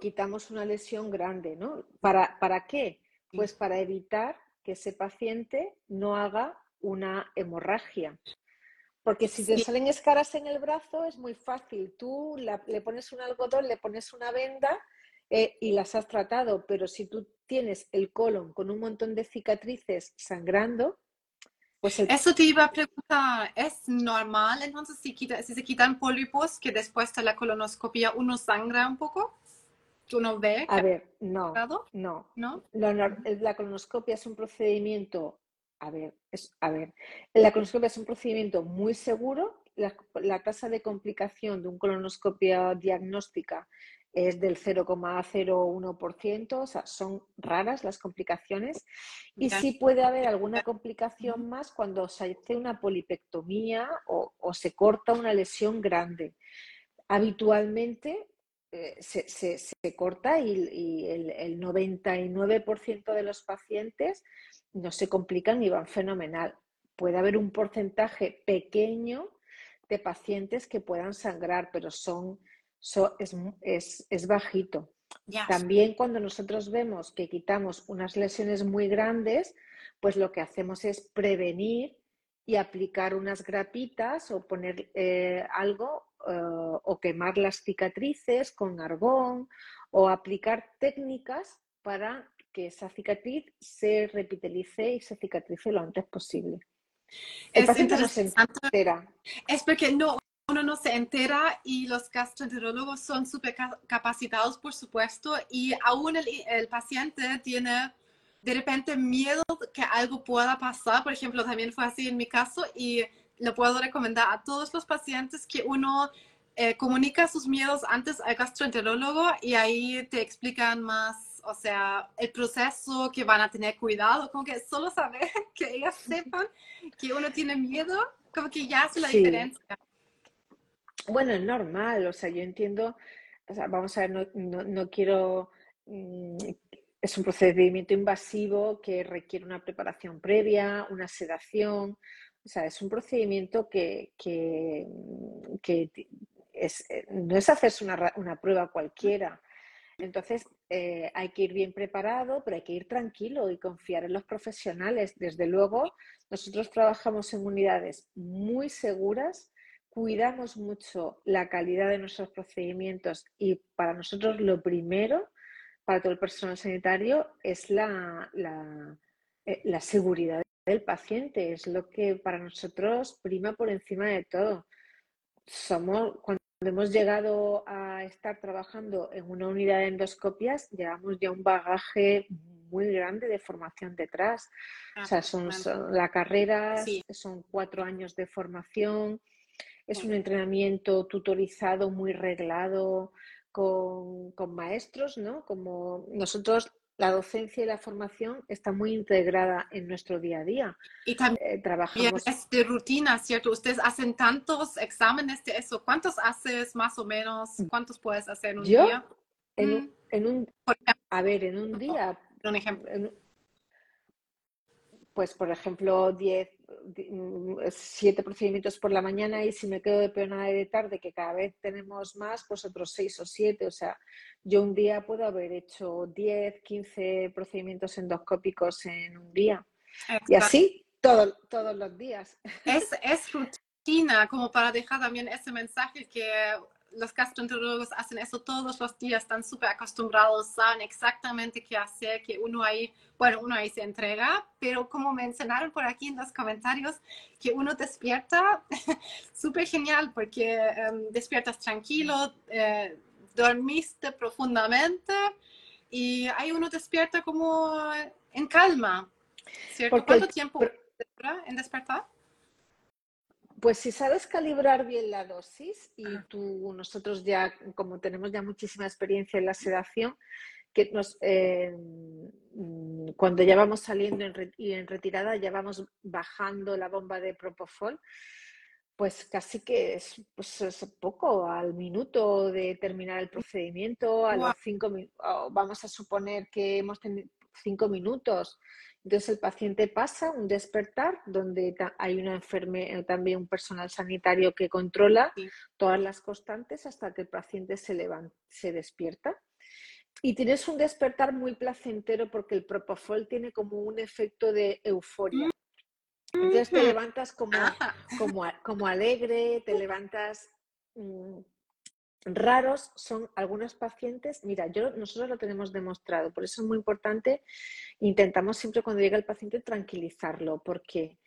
quitamos una lesión grande, ¿no? ¿Para, ¿Para qué? Pues para evitar que ese paciente no haga una hemorragia. Porque si te salen escaras en el brazo es muy fácil. Tú le pones un algodón, le pones una venda eh, y las has tratado. Pero si tú tienes el colon con un montón de cicatrices sangrando, pues
Eso te iba a preguntar, ¿es normal entonces si, si se quitan pólipos que después de la colonoscopia uno sangra un poco? ¿Tú no ves?
A ver, no, no, no. La colonoscopia es un procedimiento a ver, es, a ver, la colonoscopia es un procedimiento muy seguro. La, tasa de complicación de un colonoscopia diagnóstica es del 0,01%, o sea, son raras las complicaciones. Y sí puede haber alguna complicación más cuando se hace una polipectomía o, se corta una lesión grande. Habitualmente eh, se, corta y, el, el 99% de los pacientes no se complican y van fenomenal. Puede haber un porcentaje pequeño de pacientes que puedan sangrar, pero son, es, bajito. También cuando nosotros vemos que quitamos unas lesiones muy grandes, pues lo que hacemos es prevenir y aplicar unas grapitas o poner eh, algo eh, o quemar las cicatrices con argón o aplicar técnicas para que esa cicatriz se repitelice y se cicatrice lo antes posible.
El paciente no se entera. Es porque no, uno no se entera y los gastroenterólogos son súper capacitados, por supuesto, y aún el, el, paciente tiene de repente miedo que algo pueda pasar. Por ejemplo, también fue así en mi caso y le puedo recomendar a todos los pacientes que uno eh, comunica sus miedos antes al gastroenterólogo y ahí te explican más o sea, el proceso que van a tener cuidado, como que solo saber que ellas sepan que uno tiene miedo, como que ya hace la diferencia.
Bueno, es normal, o sea, yo entiendo, o sea, vamos a ver, no, quiero, mm, es un procedimiento invasivo que requiere una preparación previa, una sedación, o sea, es un procedimiento que, que, es, eh, no es hacerse una, una prueba cualquiera. Entonces, eh, hay que ir bien preparado, pero hay que ir tranquilo y confiar en los profesionales. Desde luego, nosotros trabajamos en unidades muy seguras, cuidamos mucho la calidad de nuestros procedimientos y para nosotros lo primero, para todo el personal sanitario, es la, la, eh, la seguridad del paciente. Es lo que para nosotros prima por encima de todo. Somos, cuando hemos llegado a estar trabajando en una unidad de endoscopias, llevamos ya un bagaje muy grande de formación detrás. o sea, son, la carrera, son cuatro años de formación, es un entrenamiento tutorizado, muy reglado, con, con maestros, ¿no? Como nosotros la docencia y la formación está muy integrada en nuestro día a día.
Y también eh, trabajamos. Es de rutina, ¿cierto? Ustedes hacen tantos exámenes de eso. ¿Cuántos haces más o menos? Mm. ¿Cuántos puedes hacer en un día?
En, un, mm. en un, a ver, en un día.
Un ejemplo.
pues, por ejemplo, 10, Mm, siete procedimientos por la mañana y si me quedo de peonada de tarde, que cada vez tenemos más, pues otros seis o siete. O sea, yo un día puedo haber hecho 10, 15 procedimientos endoscópicos en un día. Y así todo, todos los días.
Es, es rutina, como para dejar también ese mensaje que los gastroenterólogos hacen eso todos los días, están súper acostumbrados, saben exactamente qué hacer, que uno ahí, bueno, uno ahí se entrega, pero como mencionaron por aquí en los comentarios, que uno despierta súper genial porque em, despiertas tranquilo, eh, dormiste profundamente y ahí uno despierta como en calma. ¿cierto? ¿Cuánto tiempo en despertar?
Pues si sabes calibrar bien la dosis y tú, nosotros ya, como tenemos ya muchísima experiencia en la sedación, que nos, eh, cuando ya vamos saliendo y en retirada, ya vamos bajando la bomba de Propofol, pues casi que es, pues es poco, al minuto de terminar el procedimiento, a los cinco vamos a suponer que hemos tenido cinco minutos. Entonces el paciente pasa un despertar donde hay una enfermera, también un personal sanitario que controla todas las constantes hasta que el paciente se levanta, se despierta. Y tienes un despertar muy placentero porque el propofol tiene como un efecto de euforia. Entonces te levantas como, como, como alegre, te levantas mm, raros, son algunos pacientes, mira, yo, nosotros lo tenemos demostrado, por eso es muy importante, intentamos siempre cuando llega el paciente tranquilizarlo, porque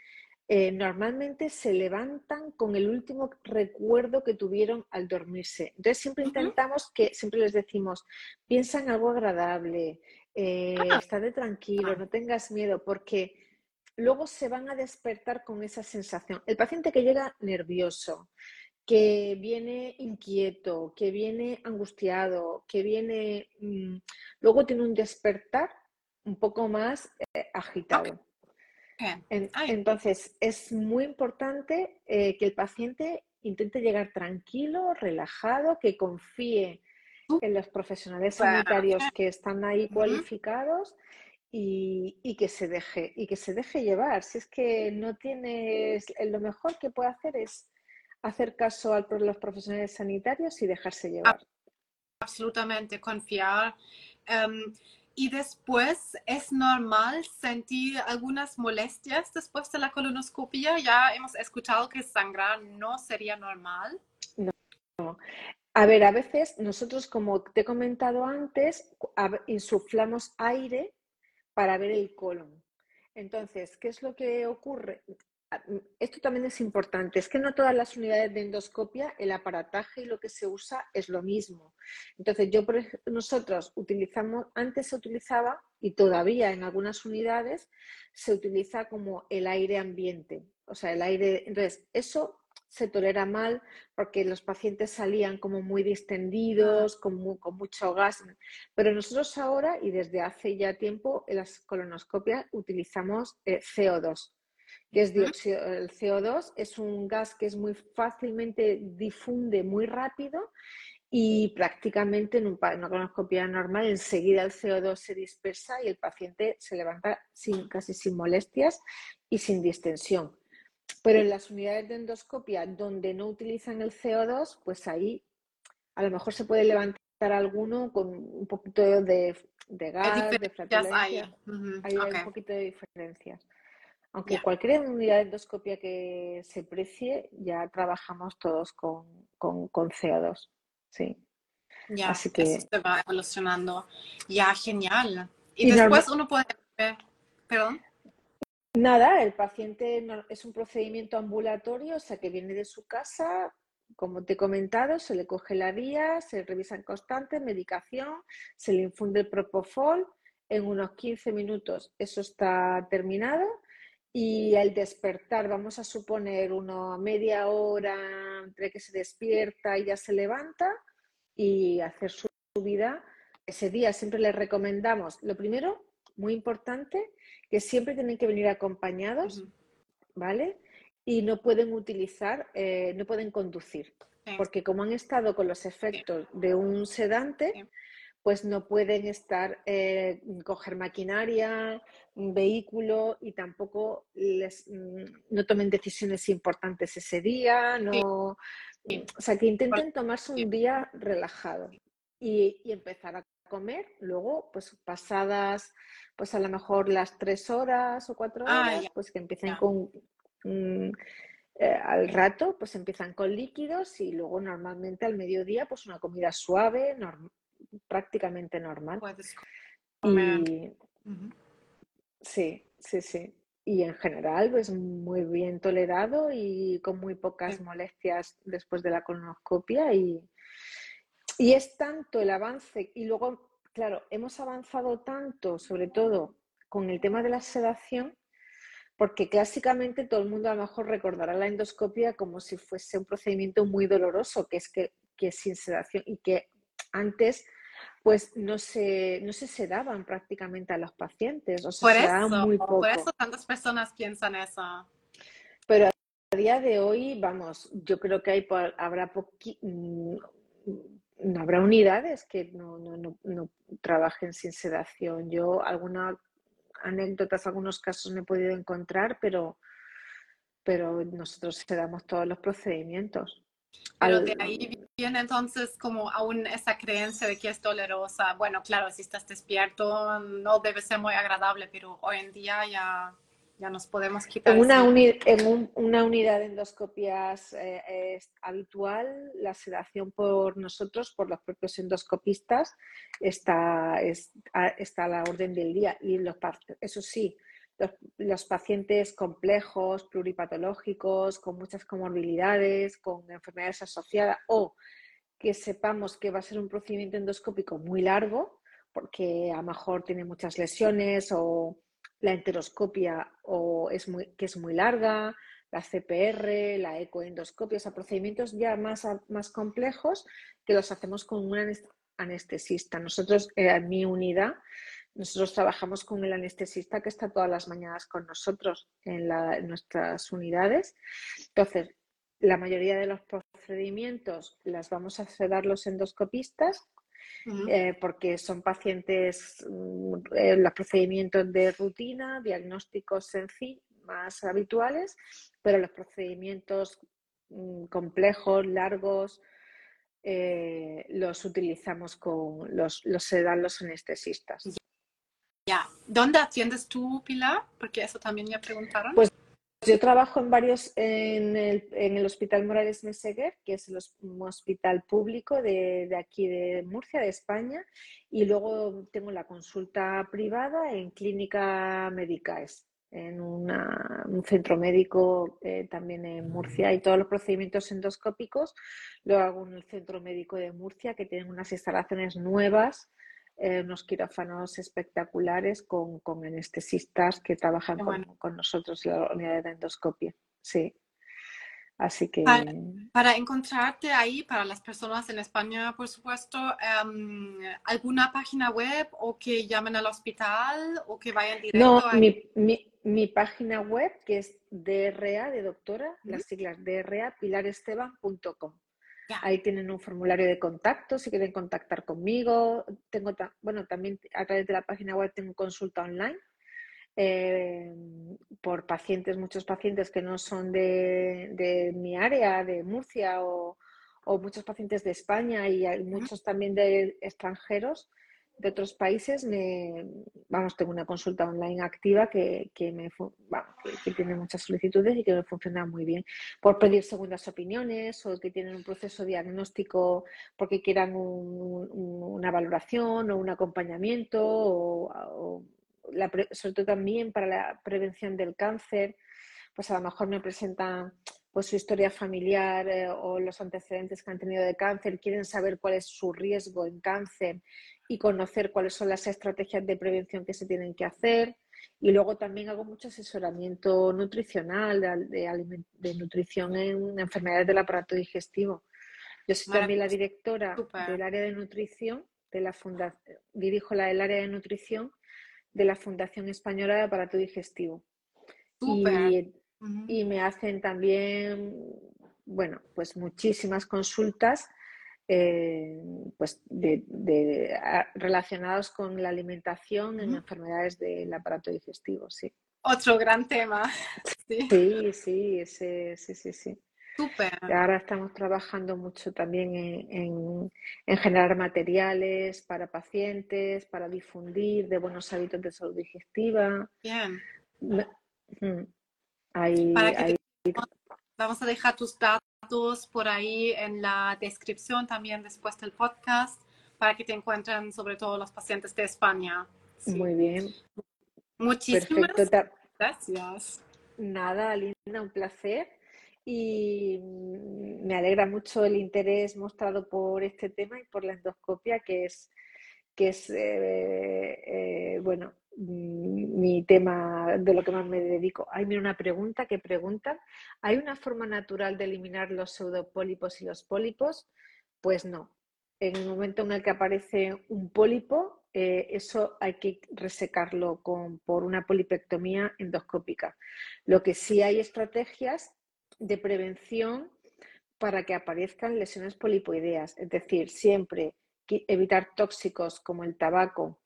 eh, normalmente se levantan con el último recuerdo que tuvieron al dormirse. Entonces siempre intentamos que, siempre les decimos, piensa en algo agradable, eh, ah. estate tranquilo, no tengas miedo, porque luego se van a despertar con esa sensación. El paciente que llega nervioso, que viene inquieto, que viene angustiado, que viene... Mm, luego tiene un despertar un poco más eh, agitado. entonces, es muy importante eh, que el paciente intente llegar tranquilo, relajado, que confíe en los profesionales sanitarios que están ahí cualificados y, que se deje, y que se deje llevar. Si es que no tienes, lo mejor que puede hacer es hacer caso a los profesionales sanitarios y dejarse llevar.
Absolutamente, confiar. Em, y después es normal sentir algunas molestias después de la colonoscopia. Ya hemos escuchado que sangrar no sería normal.
No. A ver, a veces nosotros, como te he comentado antes, insuflamos aire para ver el colon. Entonces, ¿qué es lo que ocurre? Ah, mm, esto también es importante, es que no todas las unidades de endoscopia, el aparataje y lo que se usa es lo mismo. Entonces, yo, nosotros utilizamos, antes se utilizaba y todavía en algunas unidades se utiliza como el aire ambiente, o sea, el aire, entonces, eso se tolera mal porque los pacientes salían como muy distendidos, con, mucho gas. Pero nosotros ahora y desde hace ya tiempo en las colonoscopias utilizamos eh, CO2, que es dióxido, el CO2 es un gas que es muy fácilmente difunde muy rápido y prácticamente en, una colonoscopia normal enseguida el CO2 se dispersa y el paciente se levanta sin, casi sin molestias y sin distensión. Pero en las unidades de endoscopia donde no utilizan el CO2, pues ahí a lo mejor se puede levantar alguno con un poquito de, gas, de flatulencia. Hay, un poquito de diferencias. Aunque cualquier unidad de endoscopia que se precie, ya trabajamos todos con, con, CO2. Sí.
Ya, Así que... eso se va evolucionando. Ya, genial. Y, después uno puede perdón.
Nada, el paciente es un procedimiento ambulatorio, o sea que viene de su casa, como te he comentado, se le coge la vía, se revisan constantes, medicación, se le infunde el propofol, en unos 15 minutos eso está terminado y al despertar, vamos a suponer una media hora entre que se despierta y ya se levanta y hacer su vida. Ese día siempre les recomendamos, lo primero, muy importante, que siempre tienen que venir acompañados, ¿vale? Y no pueden utilizar, eh, no pueden conducir, porque como han estado con los efectos de un sedante, pues no pueden estar, eh, coger maquinaria, un vehículo y tampoco les, mm, no tomen decisiones importantes ese día, no, o sea, que intenten tomarse un día relajado y, y empezar a comer luego, pues pasadas pues a lo mejor las tres horas o cuatro ah, horas, pues que empiecen con mm, eh, al rato, pues empiezan con líquidos y luego normalmente al mediodía, pues una comida suave, prácticamente normal. Y... Sí, sí, sí. Y en general, pues muy bien tolerado y con muy pocas molestias después de la colonoscopia. Y, y es tanto el avance, y luego Claro, hemos avanzado tanto, sobre todo con el tema de la sedación, porque clásicamente todo el mundo a lo mejor recordará la endoscopia como si fuese un procedimiento muy doloroso, que es que, que sin sedación y que antes pues no se, no se sedaban prácticamente a los pacientes. O
por, eso, muy poco. por eso tantas personas piensan eso.
Pero a día de hoy, vamos, yo creo que hay, habrá poqui, mm, no habrá unidades que no, no, no, no, trabajen sin sedación. Yo algunas anécdotas, algunos casos me he podido encontrar, pero, pero nosotros sedamos todos los procedimientos.
Pero de ahí viene entonces como aún esa creencia de que es dolorosa. Bueno, claro, si estás despierto no debe ser muy agradable, pero hoy en día ya, ya nos podemos quitar.
En una, en una unidad de endoscopias eh, es habitual, la sedación por nosotros, por los propios endoscopistas, está, está a la orden del día. Y los, eso sí, los, pacientes complejos, pluripatológicos, con muchas comorbilidades, con enfermedades asociadas o que sepamos que va a ser un procedimiento endoscópico muy largo, porque a lo mejor tiene muchas lesiones o la enteroscopia o es que es muy larga, la CPR, la ecoendoscopia, o sea, procedimientos ya más, más complejos que los hacemos con un anestesista. Nosotros, eh, en mi unidad, nosotros trabajamos con el anestesista que está todas las mañanas con nosotros en, nuestras unidades. Entonces, la mayoría de los procedimientos las vamos a hacer los endoscopistas eh, porque son pacientes, mm, eh, los procedimientos de rutina, diagnósticos sencillos, más habituales, pero los procedimientos mm, complejos, largos, eh, los utilizamos con los, los se dan los anestesistas.
Ya, ¿dónde atiendes tú, Pilar? Porque eso también me preguntaron.
Pues yo trabajo en varios, en el, en el Hospital Morales Meseguer, que es el hospital público de, aquí de Murcia, de España, y luego tengo la consulta privada en Clínica Médicas, en una, un centro médico eh, también en Murcia, y todos los procedimientos endoscópicos lo hago en el centro médico de Murcia, que tienen unas instalaciones nuevas eh, unos quirófanos espectaculares con, con anestesistas que trabajan con, nosotros en la unidad de endoscopia. Sí. Así que.
Para, encontrarte ahí, para las personas en España, por supuesto, em, ¿alguna página web o que llamen al hospital o que vayan directo?
No, mi, mi, mi, página web que es DRA de doctora, las siglas DRA, pilaresteban.com. Ahí tienen un formulario de contacto si quieren contactar conmigo. Tengo, bueno, también a través de la página web tengo consulta online eh, por pacientes, muchos pacientes que no son de, mi área, de Murcia o, o, muchos pacientes de España y hay muchos también de extranjeros de otros países, me, vamos, tengo una consulta online activa que, que me, que, tiene muchas solicitudes y que me funciona muy bien. Por pedir segundas opiniones o que tienen un proceso diagnóstico porque quieran una valoración o un acompañamiento o, la, sobre todo también para la prevención del cáncer, pues a lo mejor me presentan pues su historia familiar eh, o los antecedentes que han tenido de cáncer, quieren saber cuál es su riesgo en cáncer y conocer cuáles son las estrategias de prevención que se tienen que hacer. Y luego también hago mucho asesoramiento nutricional, de, nutrición en enfermedades del aparato digestivo. Yo soy también la directora del área de nutrición de la fundación, dirijo la, el área de nutrición de la Fundación Española de Aparato Digestivo. Y, y, me hacen también, bueno, pues muchísimas consultas eh, pues de, relacionados con la alimentación en enfermedades del aparato digestivo, sí.
Otro gran tema.
Sí, sí, sí, sí, sí, sí. Ahora estamos trabajando mucho también en, generar materiales para pacientes, para difundir de buenos hábitos de salud digestiva.
Bien. Vamos a dejar tus datos por ahí en la descripción también después del podcast para que te encuentren sobre todo los pacientes de España.
Muy bien.
Muchísimas gracias.
Nada, Linda, un placer. Y me alegra mucho el interés mostrado por este tema y por la endoscopia, que es, que es eh, eh, bueno, mm, mi tema de lo que más me dedico. Hay una pregunta que preguntan, ¿hay una forma natural de eliminar los pseudopólipos y los pólipos? Pues no. En el momento en el que aparece un pólipo, eh, eso hay que resecarlo con, por una polipectomía endoscópica. Lo que sí hay estrategias de prevención para que aparezcan lesiones polipoideas, es decir, siempre evitar tóxicos como el tabaco,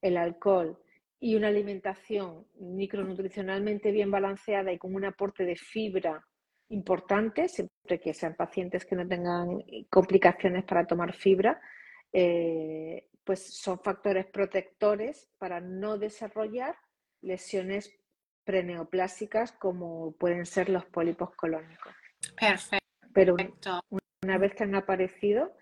el alcohol y una alimentación micronutricionalmente bien balanceada y con un aporte de fibra importante, siempre que sean pacientes que no tengan complicaciones para tomar fibra, eh, pues son factores protectores para no desarrollar lesiones preneoplásicas como pueden ser los pólipos colónicos.
Perfecto.
Pero una vez que han aparecido,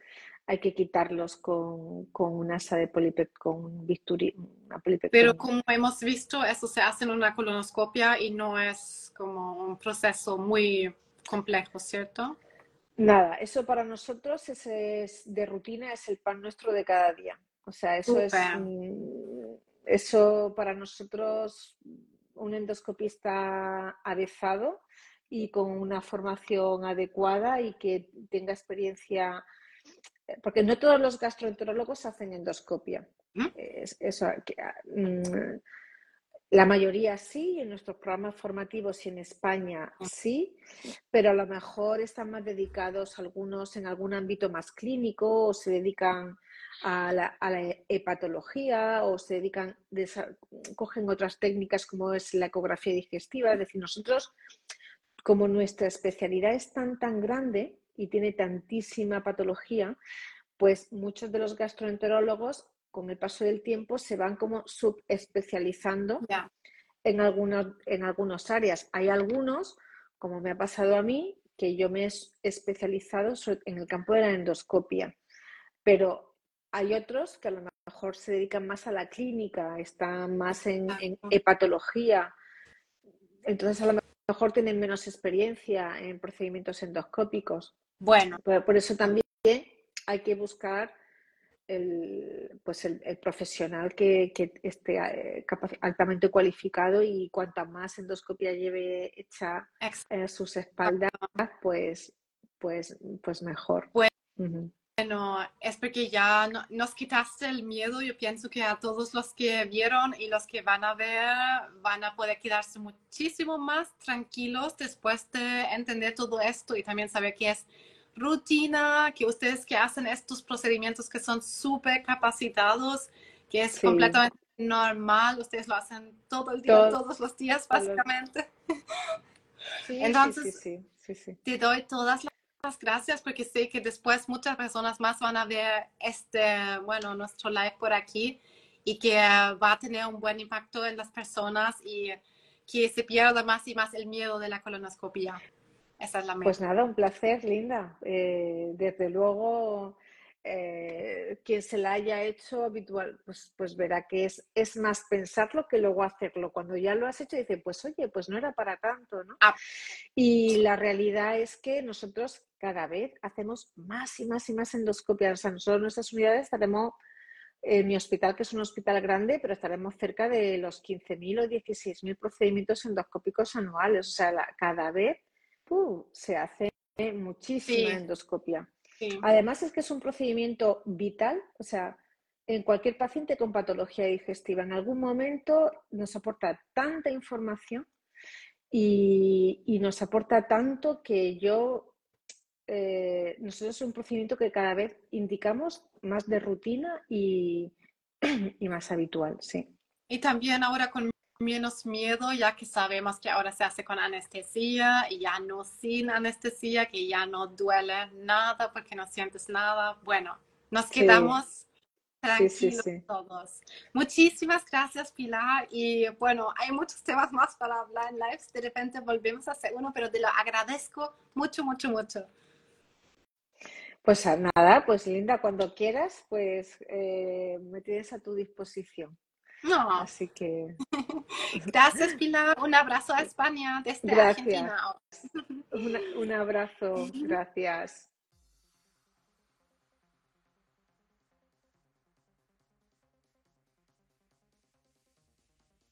hay que quitarlos con, con una asa de polipec, con bisturí, una
Pero como hemos visto, eso se hace en una colonoscopia y no es como un proceso muy complejo, ¿cierto?
Nada, eso para nosotros es, de rutina, es el pan nuestro de cada día. O sea, eso es eso para nosotros un endoscopista avezado y con una formación adecuada y que tenga experiencia porque no todos los gastroenterólogos hacen endoscopia. ¿Mm? eso, ah, mm, la mayoría sí, en nuestros programas formativos y en España ah. sí, pero a lo mejor están más dedicados algunos en algún ámbito más clínico o se dedican a la, hepatología o se dedican, cogen otras técnicas como es la ecografía digestiva. Es decir, nosotros, como nuestra especialidad es tan, tan grande, y tiene tantísima patología, pues muchos de los gastroenterólogos con el paso del tiempo se van como subespecializando en, algunos, en algunas áreas. Hay algunos, como me ha pasado a mí, que yo me he especializado en el campo de la endoscopia, pero hay otros que a lo mejor se dedican más a la clínica, están más en, en hepatología, entonces a lo mejor tienen menos experiencia en procedimientos endoscópicos.
Bueno.
Por, eso también hay que buscar el, pues el, profesional que, esté eh, altamente cualificado y cuanta más endoscopia lleve hecha en sus espaldas, pues, pues, pues mejor.
Bueno, es porque ya nos quitaste el miedo. Yo pienso que a todos los que vieron y los que van a ver van a poder quedarse muchísimo más tranquilos después de entender todo esto y también saber que es rutina, que ustedes que hacen estos procedimientos que son súper capacitados, que es completamente normal, ustedes lo hacen todo el día, todos los días, básicamente. Sí, Entonces, te doy todas las gracias porque sé que después muchas personas más van a ver este, bueno, nuestro live por aquí y que va a tener un buen impacto en las personas y que se pierda más y más el miedo de la colonoscopia. Esa es la
Pues nada, un placer, Linda. Eh, desde luego, eh, quien se la haya hecho habitual, pues, pues verá que es, es más pensarlo que luego hacerlo. Cuando ya lo has hecho, dice, pues oye, pues no era para tanto, ¿no? Ah. Y la realidad es que nosotros cada vez hacemos más y más y más endoscopias. O sea, nosotros en nuestras unidades estaremos en mi hospital, que es un hospital grande, pero estaremos cerca de los 15.000 o 16.000 procedimientos endoscópicos anuales. O sea, cada vez se hace muchísima endoscopia. Además es que es un procedimiento vital, o sea, en cualquier paciente con patología digestiva, en algún momento nos aporta tanta información y, nos aporta tanto que yo, eh, nosotros es un procedimiento que cada vez indicamos más de rutina y, y más habitual, sí.
Y también ahora con menos miedo, ya que sabemos que ahora se hace con anestesia y ya no sin anestesia, que ya no duele nada porque no sientes nada. Bueno, nos quedamos tranquilos todos. Muchísimas gracias, Pilar. Y bueno, hay muchos temas más para hablar en lives. De repente volvemos a hacer uno, pero te lo agradezco mucho, mucho, mucho.
Pues nada, pues Linda, cuando quieras, pues eh, me tienes a tu disposición.
No.
Así que.
Gracias, Pilar. Un abrazo a España desde Argentina.
un abrazo. Gracias.